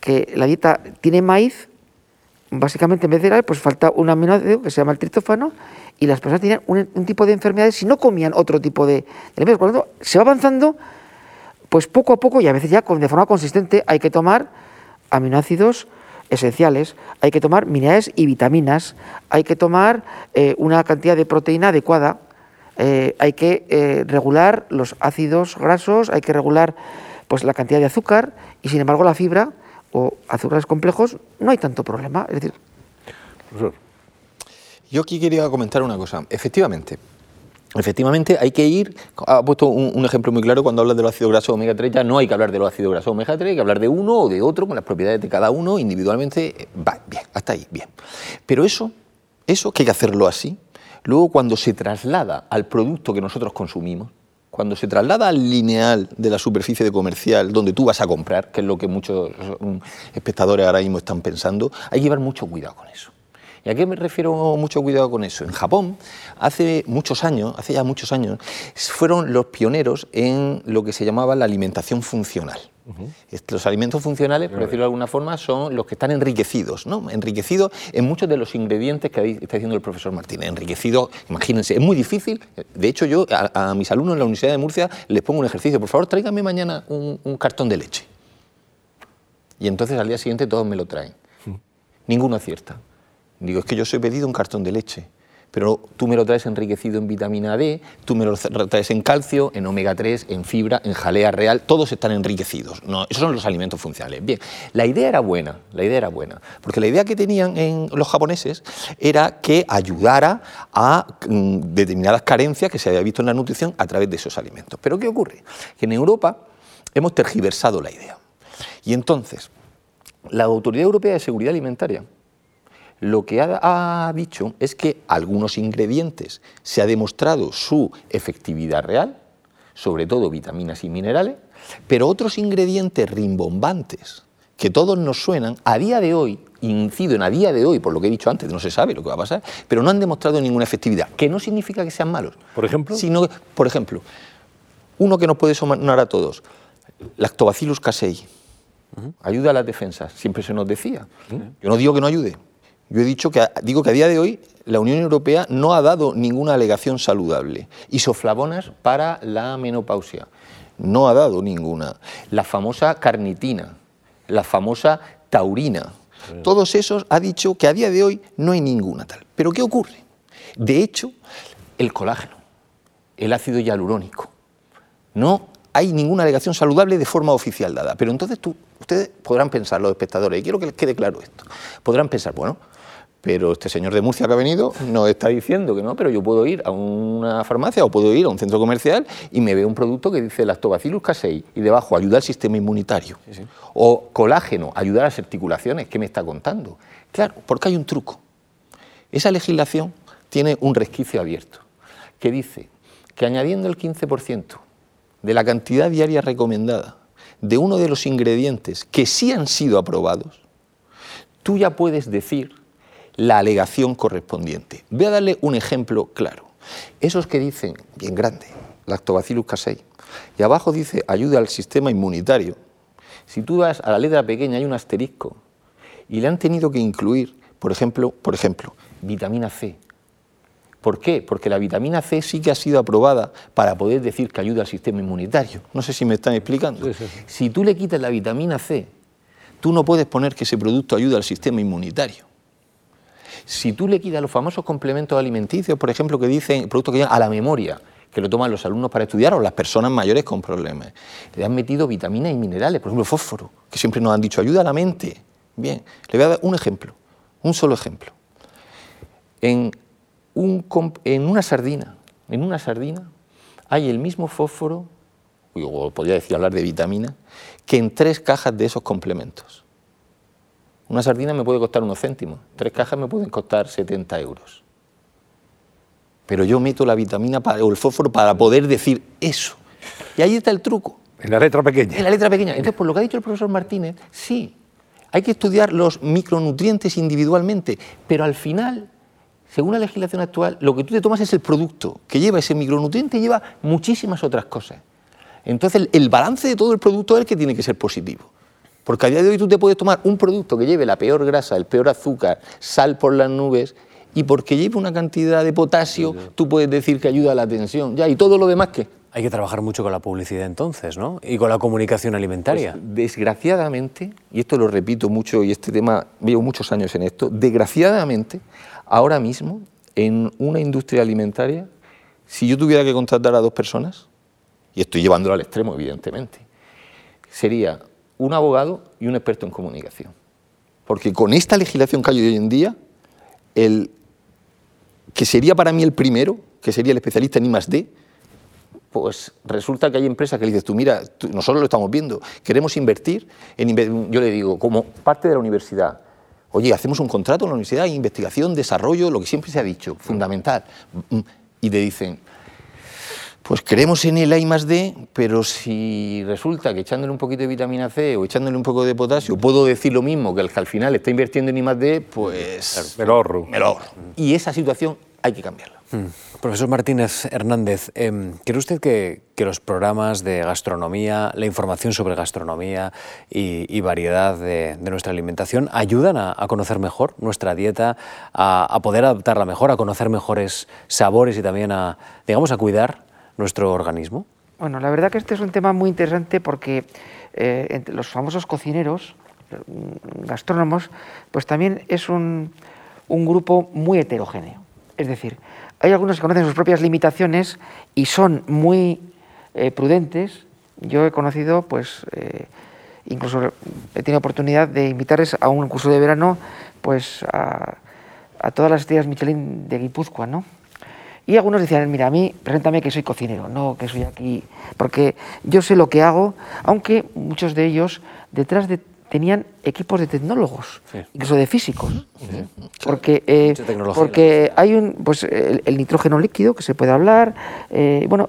que la dieta tiene maíz, básicamente en vez de cereal, pues falta un aminoácido que se llama el triptófano y las personas tenían un, tipo de enfermedades si no comían otro tipo de, alimentos. Por lo tanto, se va avanzando, pues poco a poco y a veces ya de forma consistente hay que tomar aminoácidos esenciales, hay que tomar minerales y vitaminas, hay que tomar eh, una cantidad de proteína adecuada, eh, hay que eh, regular los ácidos grasos, hay que regular pues, la cantidad de azúcar y sin embargo la fibra o azúcares complejos no hay tanto problema. Es decir, yo aquí quería comentar una cosa. Efectivamente, Efectivamente, hay que ir. Ha puesto un, ejemplo muy claro cuando hablas de los ácidos grasos omega 3. Ya no hay que hablar de los ácidos grasos omega 3, hay que hablar de uno o de otro con las propiedades de cada uno individualmente. Va, bien, hasta ahí, bien. Pero eso, eso que hay que hacerlo así, luego cuando se traslada al producto que nosotros consumimos, cuando se traslada al lineal de la superficie de comercial donde tú vas a comprar, que es lo que muchos mm, espectadores ahora mismo están pensando, hay que llevar mucho cuidado con eso. ¿Y a qué me refiero mucho cuidado con eso? En Japón, hace muchos años, hace ya muchos años, fueron los pioneros en lo que se llamaba la alimentación funcional. Los alimentos funcionales, por decirlo de alguna forma, son los que están enriquecidos, ¿no? Enriquecidos en muchos de los ingredientes que está diciendo el profesor Martínez. Enriquecidos, imagínense, es muy difícil. De hecho, yo a, mis alumnos en la Universidad de Murcia les pongo un ejercicio. Por favor, tráigame mañana un cartón de leche. Y entonces al día siguiente todos me lo traen. Ninguno acierta. Digo, es que yo soy pedido un cartón de leche, pero tú me lo traes enriquecido en vitamina D, tú me lo traes en calcio, en omega 3, en fibra, en jalea real, todos están enriquecidos. No, esos son los alimentos funcionales. Bien, la idea era buena, la idea era buena, porque la idea que tenían en los japoneses era que ayudara a mm, determinadas carencias que se había visto en la nutrición a través de esos alimentos. Pero ¿qué ocurre? Que en Europa hemos tergiversado la idea. Y entonces, la Autoridad Europea de Seguridad Alimentaria lo que ha, dicho es que algunos ingredientes se ha demostrado su efectividad real, sobre todo vitaminas y minerales, pero otros ingredientes rimbombantes que todos nos suenan, a día de hoy, incido en a día de hoy, por lo que he dicho antes, no se sabe lo que va a pasar, pero no han demostrado ninguna efectividad, que no significa que sean malos. Por ejemplo. Sino, por ejemplo, uno que nos puede sonar a todos, Lactobacillus casei. Ayuda a las defensas, siempre se nos decía. Yo no digo que no ayude, yo he dicho que, digo que a día de hoy la Unión Europea no ha dado ninguna alegación saludable. Isoflavonas para la menopausia. no ha dado ninguna. La famosa carnitina, la famosa taurina, todos esos ha dicho que a día de hoy no hay ninguna tal. Pero ¿qué ocurre? De hecho, el colágeno, el ácido hialurónico, no hay ninguna alegación saludable de forma oficial dada. Pero entonces tú, ustedes podrán pensar, los espectadores, y quiero que les quede claro esto, podrán pensar, bueno, pero este señor de Murcia que ha venido nos está diciendo que no, pero yo puedo ir a una farmacia o puedo ir a un centro comercial y me veo un producto que dice lactobacillus casei y debajo ayuda al sistema inmunitario. O colágeno, ayuda a las articulaciones. ¿Qué me está contando? Claro, porque hay un truco. Esa legislación tiene un resquicio abierto que dice que añadiendo el 15% de la cantidad diaria recomendada de uno de los ingredientes que sí han sido aprobados, tú ya puedes decir la alegación correspondiente. Voy a darle un ejemplo claro. Esos que dicen, bien grande, lactobacillus casei, y abajo dice ayuda al sistema inmunitario. Si tú das a la letra pequeña hay un asterisco y le han tenido que incluir, por ejemplo, por ejemplo, vitamina C. ¿Por qué? Porque la vitamina C sí que ha sido aprobada para poder decir que ayuda al sistema inmunitario. No sé si me están explicando. Si tú le quitas la vitamina C, tú no puedes poner que ese producto ayuda al sistema inmunitario. Si tú le quitas los famosos complementos alimenticios, por ejemplo, que dicen productos que llegan a la memoria, que lo toman los alumnos para estudiar o las personas mayores con problemas, le han metido vitaminas y minerales, por ejemplo, fósforo, que siempre nos han dicho ayuda a la mente. Bien, le voy a dar un ejemplo, un solo ejemplo. En, en una sardina, en una sardina hay el mismo fósforo, o podría decir hablar de vitamina, que en tres cajas de esos complementos. Una sardina me puede costar unos céntimos, tres cajas me pueden costar 70 euros. Pero yo meto la vitamina o el fósforo para poder decir eso. Y ahí está el truco. En la letra pequeña. En la letra pequeña. Entonces, por lo que ha dicho el profesor Martínez, sí, hay que estudiar los micronutrientes individualmente, pero al final, según la legislación actual, lo que tú te tomas es el producto que lleva ese micronutriente y lleva muchísimas otras cosas. Entonces, el balance de todo el producto es el que tiene que ser positivo. Porque a día de hoy tú te puedes tomar un producto que lleve la peor grasa, el peor azúcar, sal por las nubes, y porque lleve una cantidad de potasio, tú puedes decir que ayuda a la tensión. Ya, ¿y todo lo demás qué? Hay que trabajar mucho con la publicidad entonces, ¿no? Y con la comunicación alimentaria. Pues, desgraciadamente, y esto lo repito mucho, y este tema, llevo muchos años en esto, desgraciadamente, ahora mismo, en una industria alimentaria, si yo tuviera que contratar a dos personas, y estoy llevándolo al extremo, evidentemente, sería un abogado y un experto en comunicación. Porque con esta legislación que hay hoy en día, el que sería para mí el primero, que sería el especialista en I D, pues resulta que hay empresas que le dices tú, mira, nosotros lo estamos viendo, queremos invertir, en, yo le digo, como parte de la universidad, oye, hacemos un contrato en la universidad, investigación, desarrollo, lo que siempre se ha dicho, fundamental. Y te dicen, pues creemos en el A y más D, pero si resulta que echándole un poquito de vitamina C o echándole un poco de potasio, puedo decir lo mismo que el que al final está invirtiendo en I más D, pues... Me lo ahorro. Me lo ahorro. Y esa situación hay que cambiarla. Hmm. Profesor Martínez Hernández, eh, ¿cree usted que, los programas de gastronomía, la información sobre gastronomía y, variedad de, nuestra alimentación ayudan a, conocer mejor nuestra dieta, a, a poder adaptarla mejor, a conocer mejores sabores y también a, digamos, a cuidar nuestro organismo? Bueno, la verdad que este es un tema muy interesante porque eh, entre los famosos cocineros, mm, gastrónomos, pues también es un, grupo muy heterogéneo. Es decir, hay algunos que conocen sus propias limitaciones y son muy eh, prudentes. Yo he conocido, pues, eh, incluso he tenido oportunidad de invitarles a un curso de verano, pues, a, a todas las estrellas Michelin de Guipúzcoa, ¿no? Y algunos decían, mira, a mí, preséntame que soy cocinero, no que soy aquí, porque yo sé lo que hago, aunque muchos de ellos detrás de, tenían equipos de tecnólogos, incluso de físicos, porque, eh, porque hay un, pues, el, nitrógeno líquido que se puede hablar, eh, bueno,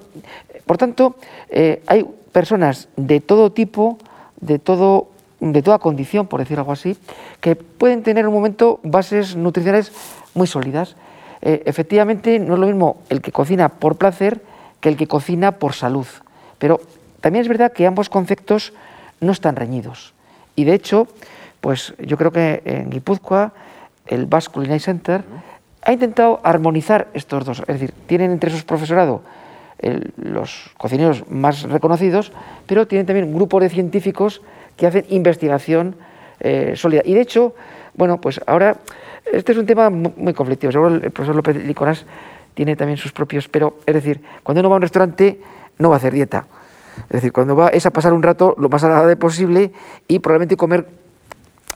por tanto, eh, hay personas de todo tipo, de todo de toda condición, por decir algo así, que pueden tener en un momento bases nutricionales muy sólidas. Eh, efectivamente no es lo mismo el que cocina por placer que el que cocina por salud. Pero también es verdad que ambos conceptos no están reñidos. Y de hecho, pues yo creo que en Guipúzcoa el Basque Culinary Center ha intentado armonizar estos dos. Es decir, tienen entre sus profesorado los cocineros más reconocidos, pero tienen también un grupo de científicos que hacen investigación eh, sólida. Y de hecho, bueno, pues ahora, este es un tema muy conflictivo. Seguro el profesor López Liconas tiene también sus propios, pero es decir, cuando uno va a un restaurante no va a hacer dieta. Es decir, cuando va es a pasar un rato lo más agradable posible y probablemente comer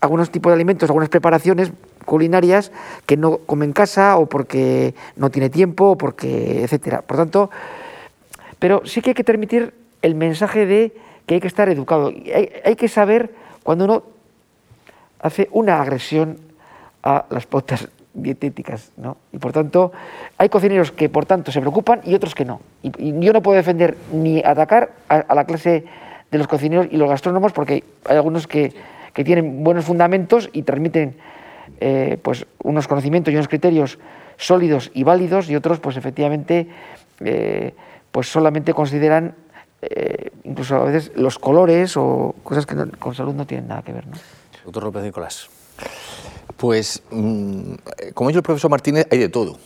algunos tipos de alimentos, algunas preparaciones culinarias que no come en casa o porque no tiene tiempo o porque, etcétera. Por tanto, pero sí que hay que transmitir el mensaje de que hay que estar educado. Hay que saber cuando uno hace una agresión a las pautas dietéticas, ¿no? Y por tanto, hay cocineros que por tanto se preocupan y otros que no. Y, yo no puedo defender ni atacar a, la clase de los cocineros y los gastrónomos porque hay algunos que, que tienen buenos fundamentos y transmiten eh, pues unos conocimientos y unos criterios sólidos y válidos y otros pues efectivamente eh, pues solamente consideran eh, incluso a veces los colores o cosas que con salud no tienen nada que ver. ¿no? Doctor López Nicolás. Pues, mm, como dicho el profesor Martínez, hay de todo.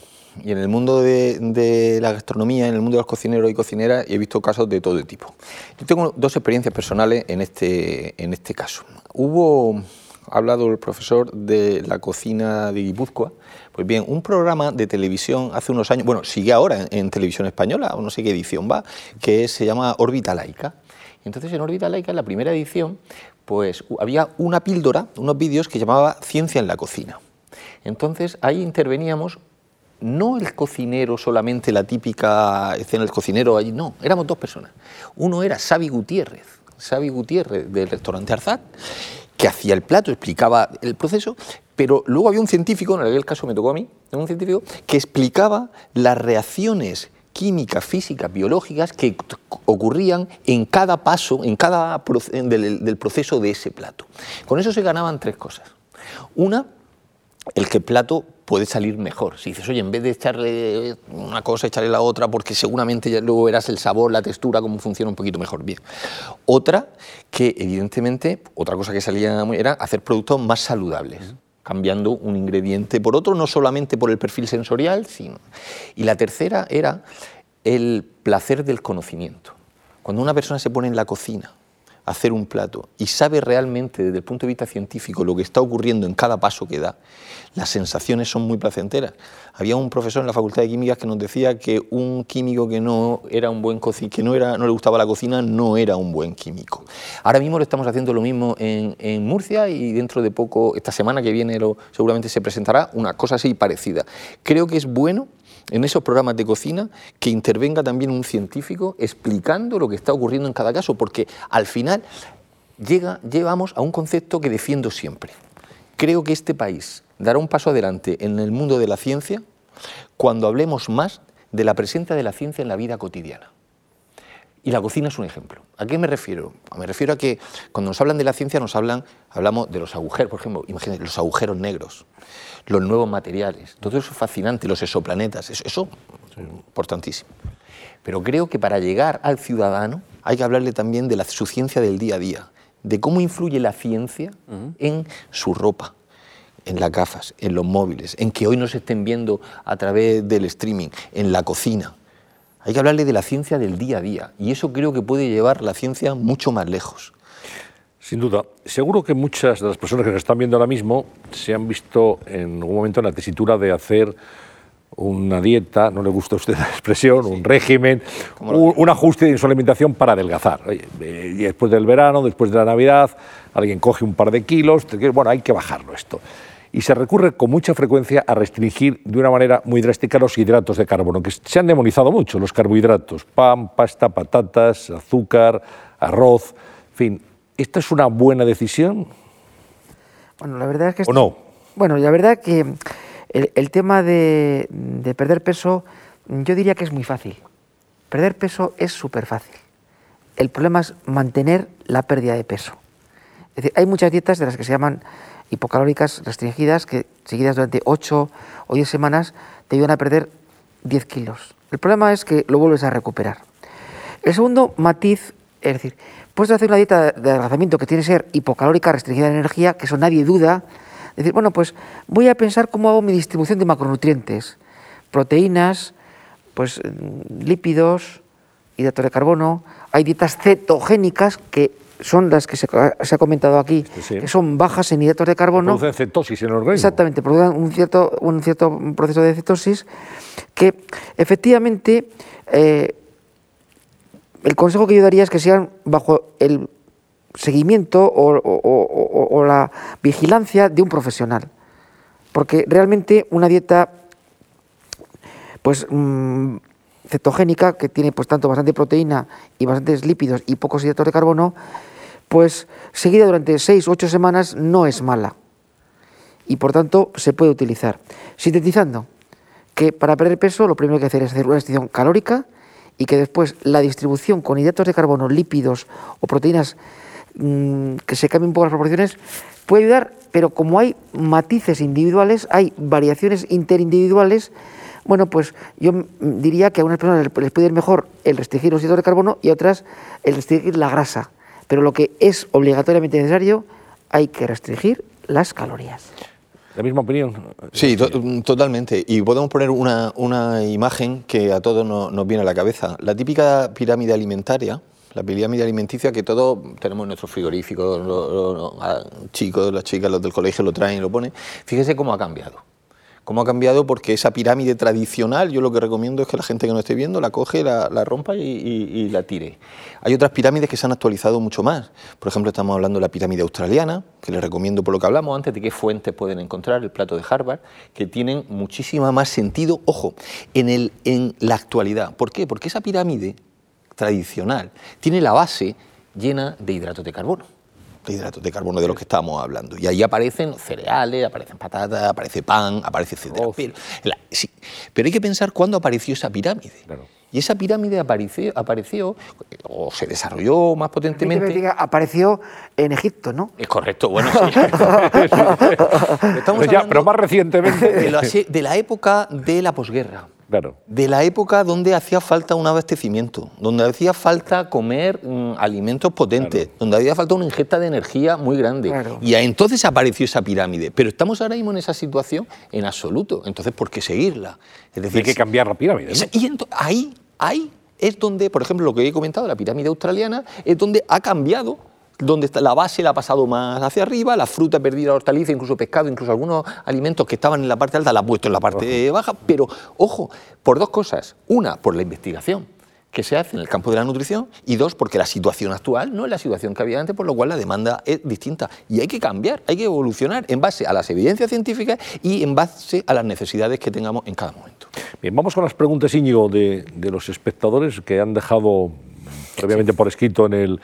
Y en el mundo de, la gastronomía, en el mundo de los cocineros y cocineras, he visto casos de todo tipo. Yo tengo dos experiencias personales en este, en este caso. Hubo, ha hablado el profesor de la cocina de Guipúzcoa, pues bien, un programa de televisión hace unos años, bueno, sigue ahora en, televisión española, no sé qué edición va, que se llama Órbita Laica. Entonces en Órbita Laica, en la primera edición, pues había una píldora, unos vídeos que llamaba Ciencia en la cocina. Entonces ahí interveníamos no el cocinero solamente la típica escena del cocinero allí, no, éramos dos personas. Uno era Xavi Gutiérrez, Xavi Gutiérrez del restaurante Arzat, que hacía el plato, explicaba el proceso, pero luego había un científico, en aquel caso me tocó a mí, un científico que explicaba las reacciones químicas, físicas, biológicas que ocurrían en cada paso, en cada del, del proceso de ese plato. Con eso se ganaban tres cosas. Una, el que el plato puede salir mejor. Si dices, oye, en vez de echarle una cosa, echarle la otra, porque seguramente ya luego verás el sabor, la textura, cómo funciona un poquito mejor. Bien. Otra, que evidentemente, otra cosa que salía era hacer productos más saludables cambiando un ingrediente por otro, no solamente por el perfil sensorial, sino... Y la tercera era el placer del conocimiento. Cuando una persona se pone en la cocina hacer un plato y sabe realmente desde el punto de vista científico lo que está ocurriendo en cada paso que da, las sensaciones son muy placenteras. Había un profesor en la Facultad de Químicas que nos decía que un químico que no era un buen que no era no le gustaba la cocina no era un buen químico. Ahora mismo lo estamos haciendo lo mismo en, Murcia y dentro de poco esta semana que viene seguramente se presentará una cosa así parecida. Creo que es bueno en esos programas de cocina que intervenga también un científico explicando lo que está ocurriendo en cada caso, porque al final llega, llevamos a un concepto que defiendo siempre. Creo que este país dará un paso adelante en el mundo de la ciencia cuando hablemos más de la presencia de la ciencia en la vida cotidiana. Y la cocina es un ejemplo. ¿A qué me refiero? Me refiero a que cuando nos hablan de la ciencia nos hablan, hablamos de los agujeros, por ejemplo, imagínate, los agujeros negros, los nuevos materiales, todo eso es fascinante, los exoplanetas, eso, es importantísimo. Pero creo que para llegar al ciudadano hay que hablarle también de la, su ciencia del día a día, de cómo influye la ciencia en su ropa, en las gafas, en los móviles, en que hoy nos estén viendo a través del streaming, en la cocina. Hay que hablarle de la ciencia del día a día y eso creo que puede llevar la ciencia mucho más lejos. Sin duda. Seguro que muchas de las personas que nos están viendo ahora mismo se han visto en algún momento en la tesitura de hacer una dieta, no le gusta a usted la expresión, un régimen, un, ajuste en su alimentación para adelgazar. Eh, después del verano, después de la Navidad, alguien coge un par de kilos, bueno, hay que bajarlo esto y se recurre con mucha frecuencia a restringir de una manera muy drástica los hidratos de carbono, que se han demonizado mucho, los carbohidratos, pan, pasta, patatas, azúcar, arroz, en fin. ¿Esta es una buena decisión? Bueno, la verdad es que... ¿O no? Bueno, la verdad que el, tema de, de perder peso, yo diría que es muy fácil. Perder peso es súper fácil. El problema es mantener la pérdida de peso. Es decir, hay muchas dietas de las que se llaman hipocalóricas restringidas que seguidas durante 8 o 10 semanas te ayudan a perder 10 kilos. El problema es que lo vuelves a recuperar. El segundo matiz, es decir, puedes hacer una dieta de adelgazamiento que tiene que ser hipocalórica, restringida de energía, que eso nadie duda. Es decir, bueno, pues voy a pensar cómo hago mi distribución de macronutrientes, proteínas, pues lípidos, hidratos de carbono, hay dietas cetogénicas que son las que se, ha comentado aquí, Sí. que son bajas en hidratos de carbono. Producen cetosis en el organismo. Exactamente, producen un cierto, un cierto proceso de cetosis que efectivamente eh, el consejo que yo daría es que sean bajo el seguimiento o, o- o- o la vigilancia de un profesional. Porque realmente una dieta pues mm, cetogénica, que tiene pues tanto bastante proteína y bastantes lípidos y pocos hidratos de carbono, pues seguida durante seis u ocho semanas no es mala y por tanto se puede utilizar. Sintetizando, que para perder peso lo primero que hacer es hacer una restricción calórica y que después la distribución con hidratos de carbono, lípidos o proteínas mm, que se cambien un poco las proporciones puede ayudar, pero como hay matices individuales, hay variaciones interindividuales, bueno, pues yo mm, diría que a unas personas les puede ir mejor el restringir los hidratos de carbono y a otras el restringir la grasa. Pero lo que es obligatoriamente necesario, hay que restringir las calorías. La misma opinión. Sí, to- totalmente. Y podemos poner una, una imagen que a todos no- nos viene a la cabeza. La típica pirámide alimentaria, la pirámide alimenticia que todos tenemos en nuestro frigorífico, lo- lo- lo- a- chicos, las chicas, los del colegio lo traen y lo ponen. Fíjese cómo ha cambiado. Cómo ha cambiado porque esa pirámide tradicional, yo lo que recomiendo es que la gente que no esté viendo la coge, la, rompa y la tire. Hay otras pirámides que se han actualizado mucho más. Por ejemplo, estamos hablando de la pirámide australiana, que les recomiendo por lo que hablamos antes de qué fuentes pueden encontrar, el plato de Harvard, que tienen muchísima más sentido, ojo, en, el, en la actualidad. ¿Por qué? Porque esa pirámide tradicional tiene la base llena de hidratos de carbono de hidratos de carbono de los que estábamos hablando. Y ahí aparecen cereales, aparecen patatas, aparece pan, aparece etcétera. Pero, la- sí, pero hay que pensar cuándo apareció esa pirámide. Claro. Y esa pirámide apareció, apareció o se desarrolló más potentemente. que diga, apareció en Egipto, ¿no? Es correcto, bueno, sí. [LAUGHS] Estamos Pues ya, pero más recientemente. de la, de la época de la posguerra. Claro. De la época donde hacía falta un abastecimiento, donde hacía falta comer mm, alimentos potentes, donde había falta una ingesta de energía muy grande. Claro. Y entonces apareció esa pirámide. Pero estamos ahora mismo en esa situación en absoluto. Entonces, ¿por qué seguirla? Es decir, Hay que cambiar la pirámide. ¿no? esa- y ahí, ahí es donde, por ejemplo, lo que he comentado, la pirámide australiana, es donde ha cambiado, donde está, la base la ha pasado más hacia arriba, la fruta perdida, la hortaliza, incluso pescado, incluso algunos alimentos que estaban en la parte alta, la ha puesto en la parte baja, pero ojo, por dos cosas. Una, por la investigación que se hace en el campo de la nutrición y dos, porque la situación actual no es la situación que había antes, por lo cual la demanda es distinta. Y hay que cambiar, hay que evolucionar en base a las evidencias científicas y en base a las necesidades que tengamos en cada momento. Bien, vamos con las preguntas, Íñigo, de, de los espectadores que han dejado previamente por escrito en el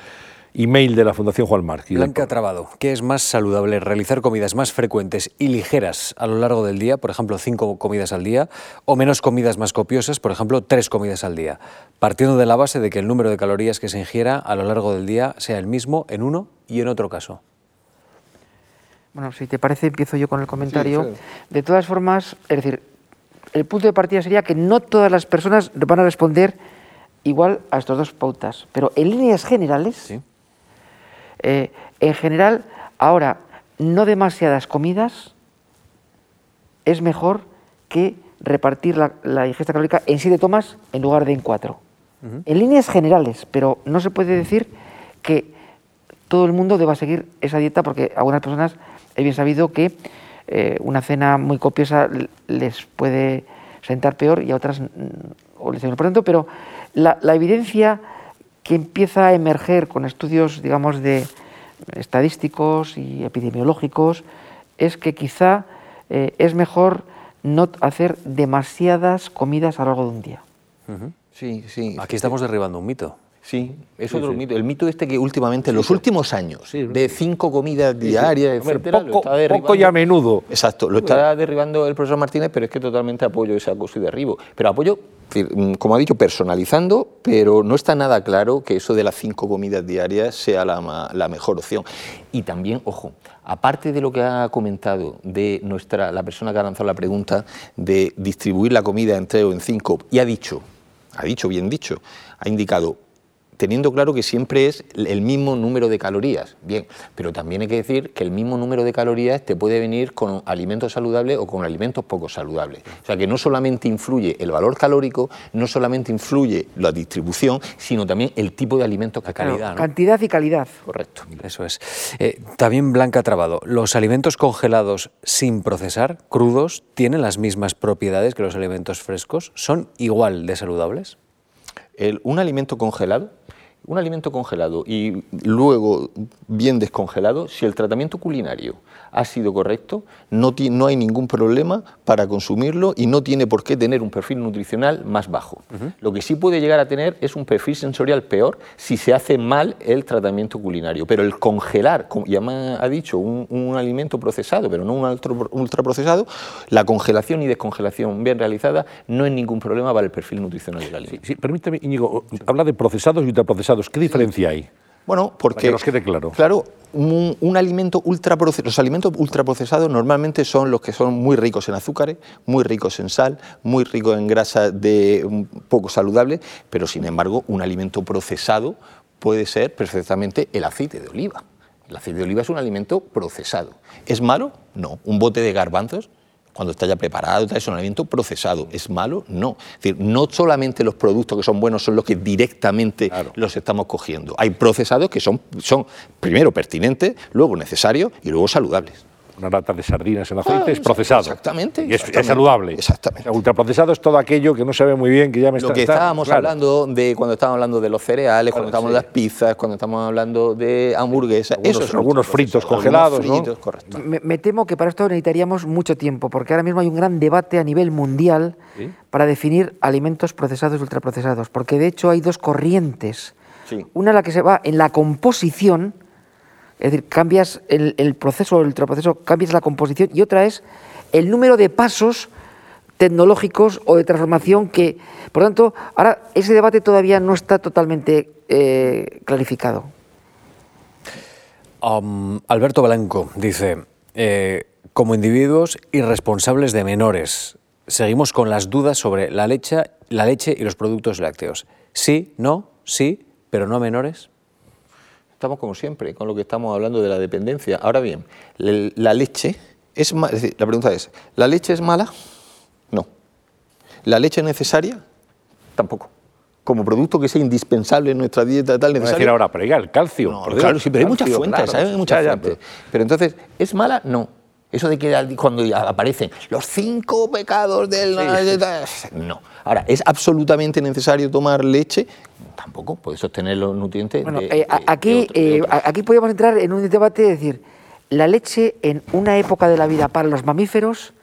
email de la Fundación Juan Marc. Blanca Trabado, ¿qué es más saludable? ¿Realizar comidas más frecuentes y ligeras a lo largo del día, por ejemplo, cinco comidas al día, o menos comidas más copiosas, por ejemplo, tres comidas al día? Partiendo de la base de que el número de calorías que se ingiera a lo largo del día sea el mismo en uno y en otro caso. Bueno, si te parece, empiezo yo con el comentario. claro. De todas formas, es decir, el punto de partida sería que no todas las personas van a responder igual a estas dos pautas, pero en líneas generales, ¿Sí? Eh, en general, ahora, no demasiadas comidas es mejor que repartir la, la ingesta calórica en siete tomas en lugar de en cuatro. En líneas generales, pero no se puede decir que todo el mundo deba seguir esa dieta porque algunas personas es bien sabido que eh, una cena muy copiosa les puede sentar peor y a otras mm, o les por tanto, pero la, la evidencia que empieza a emerger con estudios, digamos, de estadísticos y epidemiológicos es que quizá eh, es mejor no hacer demasiadas comidas a lo largo de un día. Sí, sí. Aquí estamos derribando un mito. Sí, es otro mito. El mito este que últimamente en los últimos años, de cinco comidas diarias, etcétera, lo poco, está derribando. poco y a menudo. Exacto, lo está derribando el profesor Martínez, pero es que totalmente apoyo ese acoso y derribo. Pero apoyo, mm, como ha dicho, personalizando, pero no está nada claro que eso de las cinco comidas diarias sea la, la mejor opción. Y también, ojo, aparte de lo que ha comentado de nuestra, la persona que ha lanzado la pregunta de distribuir la comida en tres o en cinco, y ha dicho, ha dicho, bien dicho, ha indicado teniendo claro que siempre es el mismo número de calorías. Bien, pero también hay que decir que el mismo número de calorías te puede venir con alimentos saludables o con alimentos poco saludables. O sea que no solamente influye el valor calórico, no solamente influye la distribución, sino también el tipo de alimentos que calidad. Cantidad y calidad. Correcto. Eso es. Eh, también Blanca Trabado, ¿los alimentos congelados sin procesar, crudos, tienen las mismas propiedades que los alimentos frescos? ¿Son igual de saludables? un alimento congelado un alimento congelado y luego bien descongelado, si el tratamiento culinario ha sido correcto, no, no hay ningún problema para consumirlo y no tiene por qué tener un perfil nutricional más bajo. Lo que sí puede llegar a tener es un perfil sensorial peor si se hace mal el tratamiento culinario. Pero el congelar, como ya me ha dicho, un, alimento procesado, pero no un ultraprocesado, la congelación y descongelación bien realizada no es ningún problema para el perfil nutricional del alimento. Sí, permítame, Íñigo, habla de procesados y ultraprocesados. ¿Qué diferencia hay? Bueno, porque. que nos quede claro. Claro, un, alimento ultraprocesado. Los alimentos ultraprocesados normalmente son los que son muy ricos en azúcares, muy ricos en sal, muy ricos en grasa de poco saludable, pero sin embargo, un alimento procesado puede ser perfectamente el aceite de oliva. El aceite de oliva es un alimento procesado. ¿Es malo? No. Un bote de garbanzos cuando está ya preparado, es un alimento procesado. ¿Es malo? No. Es decir, no solamente los productos que son buenos son los que directamente los estamos cogiendo. Hay procesados que son, son primero pertinentes, luego necesarios y luego saludables una lata de sardinas en aceite es procesado. Exactamente. Y es, saludable. Exactamente. ultraprocesado es todo aquello que no sabe muy bien, que ya me está... Lo que estábamos hablando de cuando estábamos hablando de los cereales, cuando estábamos hablando de las pizzas, cuando estamos hablando de hamburguesas... Algunos, algunos fritos congelados, fritos, correcto. Me, temo que para esto necesitaríamos mucho tiempo, porque ahora mismo hay un gran debate a nivel mundial para definir alimentos procesados y ultraprocesados, porque de hecho hay dos corrientes. Una la que se va en la composición es decir, cambias el, proceso, el ultraproceso, cambias la composición, y otra es el número de pasos tecnológicos o de transformación que, por tanto, ahora ese debate todavía no está totalmente eh, clarificado. Alberto Blanco dice, eh, como individuos irresponsables de menores, seguimos con las dudas sobre la leche, la leche y los productos lácteos. Sí, no, sí, pero no menores. Estamos como siempre con lo que estamos hablando de la dependencia. Ahora bien, la leche es, es decir, la pregunta es, ¿la leche es mala? No. ¿La leche es necesaria? Tampoco. Como producto que sea indispensable en nuestra dieta tal necesario. decir ahora, pero el calcio. No, claro, sí, pero hay muchas fuentes, Hay muchas fuentes. pero entonces, ¿es mala? No. Eso de que cuando aparecen los cinco pecados del... [LAUGHS] No. Ahora, ¿es absolutamente necesario tomar leche? Tampoco, puede sostener los nutrientes. Bueno, eh, aquí, eh, aquí podemos entrar en un debate y decir, la leche en una época de la vida para los mamíferos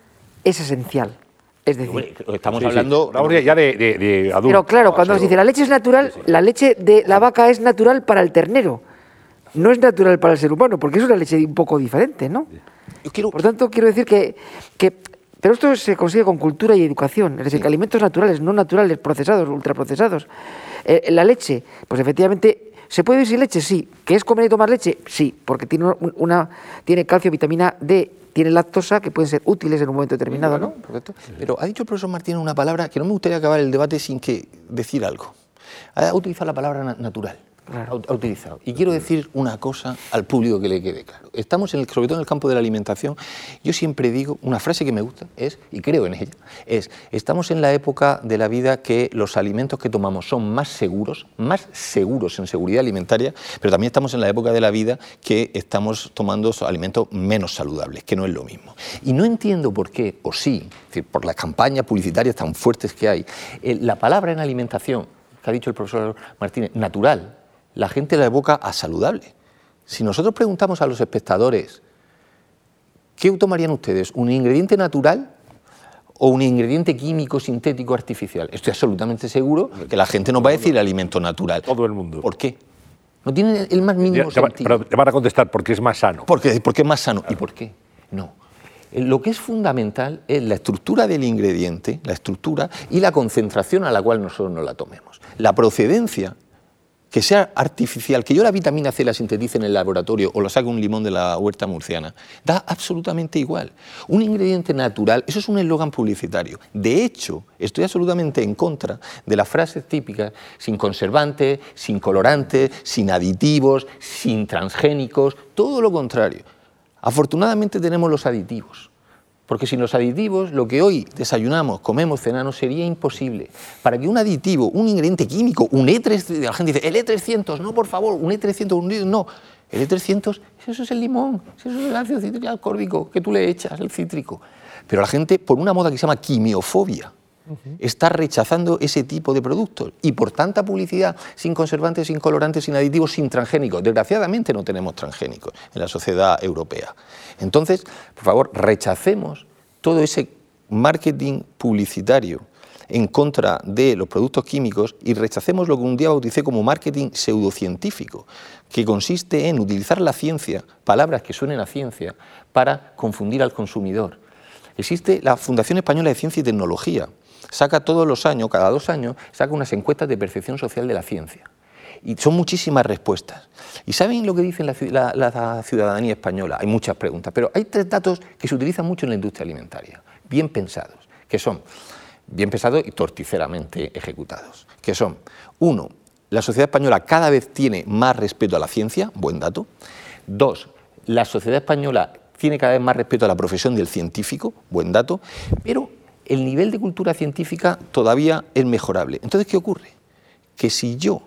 es esencial. Es decir, estamos hablando ya de, adultos. Pero claro, cuando se dice la leche es natural, la leche de la vaca es natural para el ternero. No es natural para el ser humano, porque es una leche un poco diferente, ¿no? Por tanto, quiero decir que, que pero esto se consigue con cultura y educación, es decir, que alimentos naturales, no naturales, procesados, ultraprocesados. Eh, la leche, pues efectivamente, ¿se puede vivir sin leche? Sí. ¿Que es comer y tomar leche? Sí, porque tiene, una, tiene calcio, vitamina D, tiene lactosa, que pueden ser útiles en un momento determinado, ¿no? Pero ha dicho el profesor Martín una palabra que no me gustaría acabar el debate sin que decir algo. Ha utilizado la palabra natural ha utilizado. Y quiero decir una cosa al público que le quede claro. Estamos, en el, sobre todo en el campo de la alimentación, yo siempre digo, una frase que me gusta es, y creo en ella, es, estamos en la época de la vida que los alimentos que tomamos son más seguros, más seguros en seguridad alimentaria, pero también estamos en la época de la vida que estamos tomando alimentos menos saludables, que no es lo mismo. Y no entiendo por qué, o sí, por las campañas publicitarias tan fuertes que hay, eh, la palabra en alimentación, que ha dicho el profesor Martínez, natural, la gente la evoca a saludable. Si nosotros preguntamos a los espectadores, ¿qué tomarían ustedes? ¿Un ingrediente natural o un ingrediente químico, sintético, artificial? Estoy absolutamente seguro que la gente no va a decir alimento natural. Todo el mundo. ¿Por qué? No tiene el más mínimo sentido. Pero te van a contestar porque es más sano. Porque, porque es más sano. ¿Y por qué? No. Eh, lo que es fundamental es la estructura del ingrediente, la estructura y la concentración a la cual nosotros nos la tomemos. La procedencia que sea artificial, que yo la vitamina C la sintetice en el laboratorio o la saque un limón de la huerta murciana, da absolutamente igual. Un ingrediente natural, eso es un eslogan publicitario. De hecho, estoy absolutamente en contra de las frases típicas sin conservantes, sin colorantes, sin aditivos, sin transgénicos, todo lo contrario. Afortunadamente tenemos los aditivos. Porque sin los aditivos, lo que hoy desayunamos, comemos, cenamos, sería imposible. Para que un aditivo, un ingrediente químico, un E300, la gente dice, el E300, no, por favor, un E300, un no. El E300, eso es el limón, eso es el ácido cítrico alcohólico que tú le echas, el cítrico. Pero la gente, por una moda que se llama quimiofobia, está rechazando ese tipo de productos. Y por tanta publicidad, sin conservantes, sin colorantes, sin aditivos, sin transgénicos. Desgraciadamente no tenemos transgénicos en la sociedad europea. Entonces, por favor, rechacemos todo ese marketing publicitario en contra de los productos químicos y rechacemos lo que un día bauticé como marketing pseudocientífico, que consiste en utilizar la ciencia, palabras que suenen a ciencia, para confundir al consumidor. Existe la Fundación Española de Ciencia y Tecnología, saca todos los años, cada dos años, saca unas encuestas de percepción social de la ciencia. Y son muchísimas respuestas. ¿Y saben lo que dice la, ciudadanía española? Hay muchas preguntas, pero hay tres datos que se utilizan mucho en la industria alimentaria, bien pensados, que son bien pensados y torticeramente ejecutados, que son, uno, la sociedad española cada vez tiene más respeto a la ciencia, buen dato. Dos, la sociedad española tiene cada vez más respeto a la profesión del científico, buen dato, pero el nivel de cultura científica todavía es mejorable. Entonces, ¿qué ocurre? Que si yo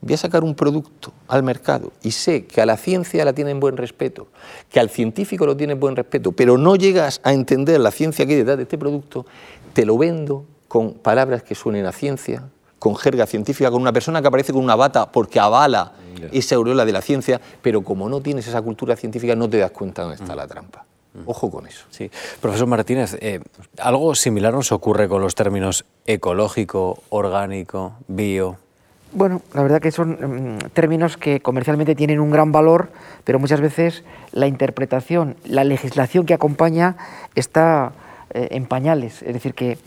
voy a sacar un producto al mercado y sé que a la ciencia la tienen buen respeto, que al científico lo tienen buen respeto, pero no llegas a entender la ciencia que hay detrás de este producto, te lo vendo con palabras que suenen a ciencia, con jerga científica, con una persona que aparece con una bata porque avala esa aureola de la ciencia, pero como no tienes esa cultura científica no te das cuenta dónde está mm. la trampa. Ojo con eso. Sí. Profesor Martínez, eh, algo similar nos ocurre con los términos ecológico, orgánico, bio. Bueno, la verdad que son mm, términos que comercialmente tienen un gran valor, pero muchas veces la interpretación, la legislación que acompaña está eh, en pañales. Es decir, que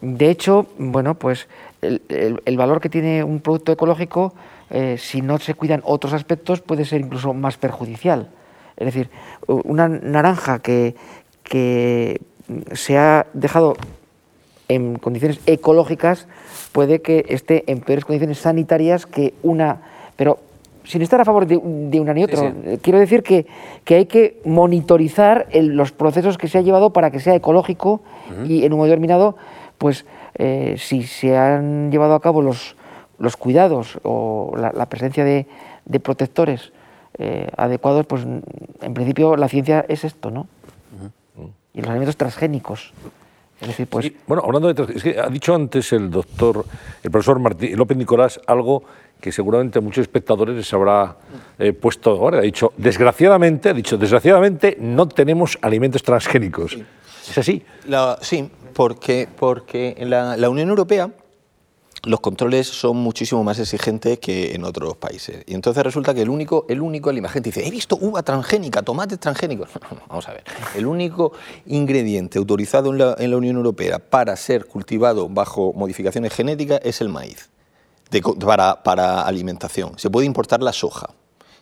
de hecho, bueno, pues el, valor que tiene un producto ecológico, eh, si no se cuidan otros aspectos, puede ser incluso más perjudicial. Es decir, una naranja que, se ha dejado en condiciones ecológicas puede que esté en peores condiciones sanitarias que una... Pero sin estar a favor de, una ni otro, eh, quiero decir que, hay que monitorizar los procesos que se ha llevado para que sea ecológico y en un momento determinado, pues eh, si se han llevado a cabo los, los cuidados o la, presencia de, de protectores eh, adecuados, pues en principio la ciencia es esto, ¿no? Y los alimentos transgénicos. Es decir, pues... bueno, hablando de es que ha dicho antes el doctor, el profesor Martín, López Nicolás algo que seguramente a muchos espectadores les habrá eh, puesto ahora. Ha dicho, desgraciadamente, ha dicho, desgraciadamente no tenemos alimentos transgénicos. ¿Es así? sí, porque, porque en la Unión Europea los controles son muchísimo más exigentes que en otros países. Y entonces resulta que el único, el único la dice, he visto uva transgénica, tomates transgénicos. [LAUGHS] vamos a ver. El único ingrediente autorizado en la, en la, Unión Europea para ser cultivado bajo modificaciones genéticas es el maíz, para, para alimentación. Se puede importar la soja.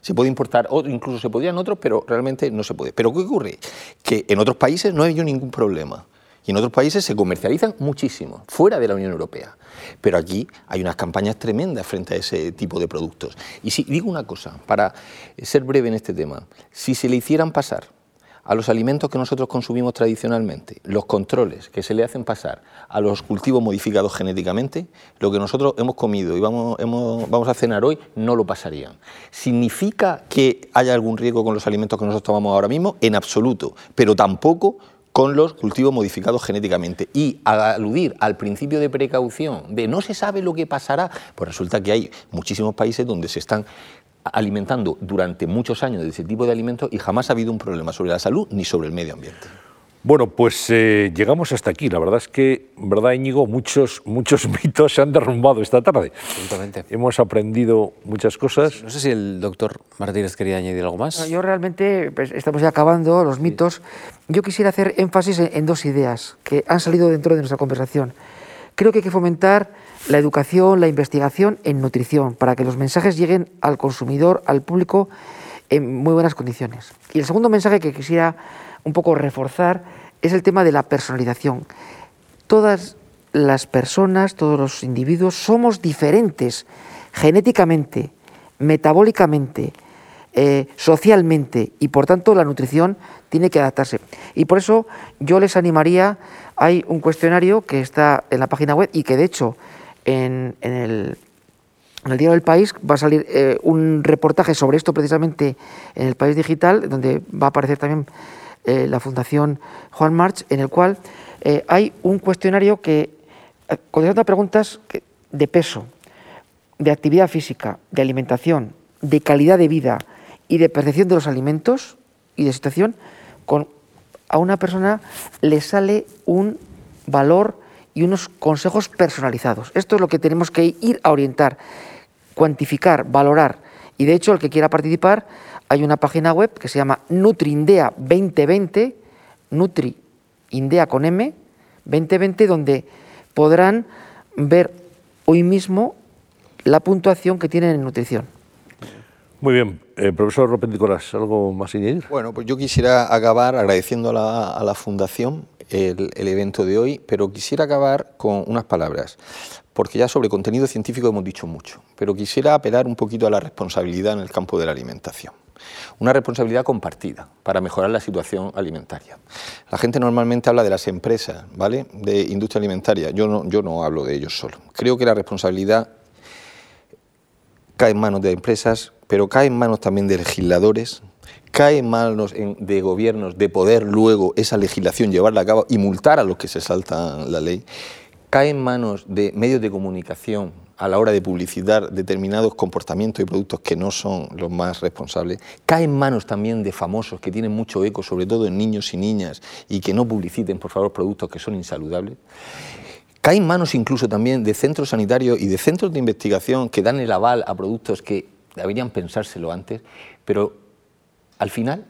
Se puede importar, incluso se podrían otros, pero realmente no se puede. Pero ¿qué ocurre? Que en otros países no hay ningún problema. Y en otros países se comercializan muchísimo, fuera de la Unión Europea. Pero aquí hay unas campañas tremendas frente a ese tipo de productos. Y si digo una cosa, para ser breve en este tema, si se le hicieran pasar a los alimentos que nosotros consumimos tradicionalmente, los controles que se le hacen pasar a los cultivos modificados genéticamente, lo que nosotros hemos comido y vamos, vamos a cenar hoy no lo pasarían. ¿Significa que haya algún riesgo con los alimentos que nosotros tomamos ahora mismo? En absoluto, pero tampoco con los cultivos modificados genéticamente. Y aludir al principio de precaución de no se sabe lo que pasará, pues resulta que hay muchísimos países donde se están alimentando durante muchos años de ese tipo de alimentos y jamás ha habido un problema sobre la salud ni sobre el medio ambiente. Bueno, pues eh, llegamos hasta aquí. La verdad es que, verdad, Íñigo, muchos, muchos [LAUGHS] mitos se han derrumbado esta tarde. Absolutamente. Hemos aprendido muchas cosas. No sé si el doctor Martínez quería añadir algo más. yo realmente, pues, estamos ya acabando los mitos. Yo quisiera hacer énfasis en, dos ideas que han salido dentro de nuestra conversación, creo que hay que fomentar la educación, la investigación en nutrición, para que los mensajes lleguen al consumidor, al público, en muy buenas condiciones. Y el segundo mensaje que quisiera un poco reforzar es el tema de la personalización. Todas las personas, todos los individuos somos diferentes genéticamente, metabólicamente, eh, socialmente y por tanto la nutrición tiene que adaptarse. Y por eso yo les animaría, hay un cuestionario que está en la página web y que de hecho en, el, Diario del País va a salir eh, un reportaje sobre esto precisamente en el País Digital, donde va a aparecer también eh, la Fundación Juan March, en el cual hay un cuestionario que contesta preguntas de peso, de actividad física, de alimentación, de calidad de vida y de percepción de los alimentos y de situación, con, a una persona le sale un valor y unos consejos personalizados. Esto es lo que tenemos que ir a orientar, cuantificar, valorar. Y de hecho, el que quiera participar, hay una página web que se llama NutriIndea 2020, NutriIndea con M, 2020, donde podrán ver hoy mismo la puntuación que tienen en nutrición. Muy bien. Eh, profesor López Nicolás, ¿algo más añadir? Bueno, pues yo quisiera acabar agradeciendo a la, Fundación el, evento de hoy, pero quisiera acabar con unas palabras, porque ya sobre contenido científico hemos dicho mucho, pero quisiera apelar un poquito a la responsabilidad en el campo de la alimentación. Una responsabilidad compartida para mejorar la situación alimentaria. La gente normalmente habla de las empresas, ¿vale? De industria alimentaria. Yo no, yo no hablo de ellos solo. Creo que la responsabilidad cae en manos de empresas, pero cae en manos también de legisladores, cae en manos de gobiernos de poder luego esa legislación llevarla a cabo y multar a los que se saltan la ley, cae en manos de medios de comunicación a la hora de publicitar determinados comportamientos y productos que no son los más responsables, cae en manos también de famosos que tienen mucho eco, sobre todo en niños y niñas, y que no publiciten, por favor, productos que son insaludables. Cae en manos incluso también de centros sanitarios y de centros de investigación que dan el aval a productos que deberían pensárselo antes, pero al final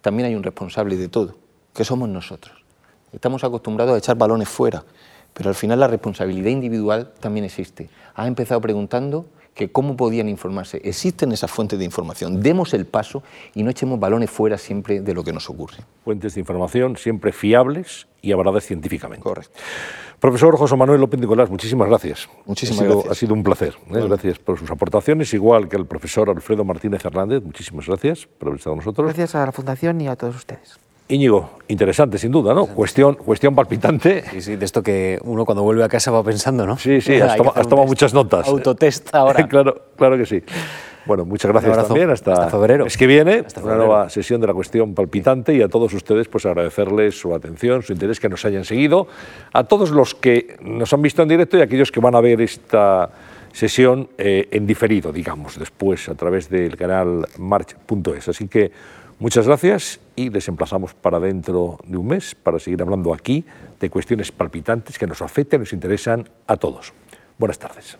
también hay un responsable de todo, que somos nosotros. Estamos acostumbrados a echar balones fuera, pero al final la responsabilidad individual también existe. Ha empezado preguntando que cómo podían informarse. Existen esas fuentes de información. Demos el paso y no echemos balones fuera siempre de lo que nos ocurre. Fuentes de información siempre fiables y avaladas científicamente. Correcto. Profesor José Manuel López Nicolás, muchísimas gracias. Muchísimas ha sido, gracias. Ha sido un placer. ¿eh? Gracias por sus aportaciones, igual que al profesor Alfredo Martínez Hernández. Muchísimas gracias por haber estado con nosotros. Gracias a la Fundación y a todos ustedes. Íñigo, interesante sin duda, ¿no? Cuestión, cuestión palpitante. Sí, sí, de esto que uno cuando vuelve a casa va pensando, ¿no? Sí, sí, [LAUGHS] has, tomado muchas notas. Autotest [LAUGHS] ahora. claro, claro que sí. Bueno, muchas gracias también. Hasta, febrero. Es que viene una nueva sesión de la cuestión palpitante y a todos ustedes pues agradecerles su atención, su interés, que nos hayan seguido. A todos los que nos han visto en directo y a aquellos que van a ver esta sesión eh, en diferido, digamos, después a través del canal march.es. Así que muchas gracias y les emplazamos para dentro de un mes para seguir hablando aquí de cuestiones palpitantes que nos afectan y nos interesan a todos. Buenas tardes.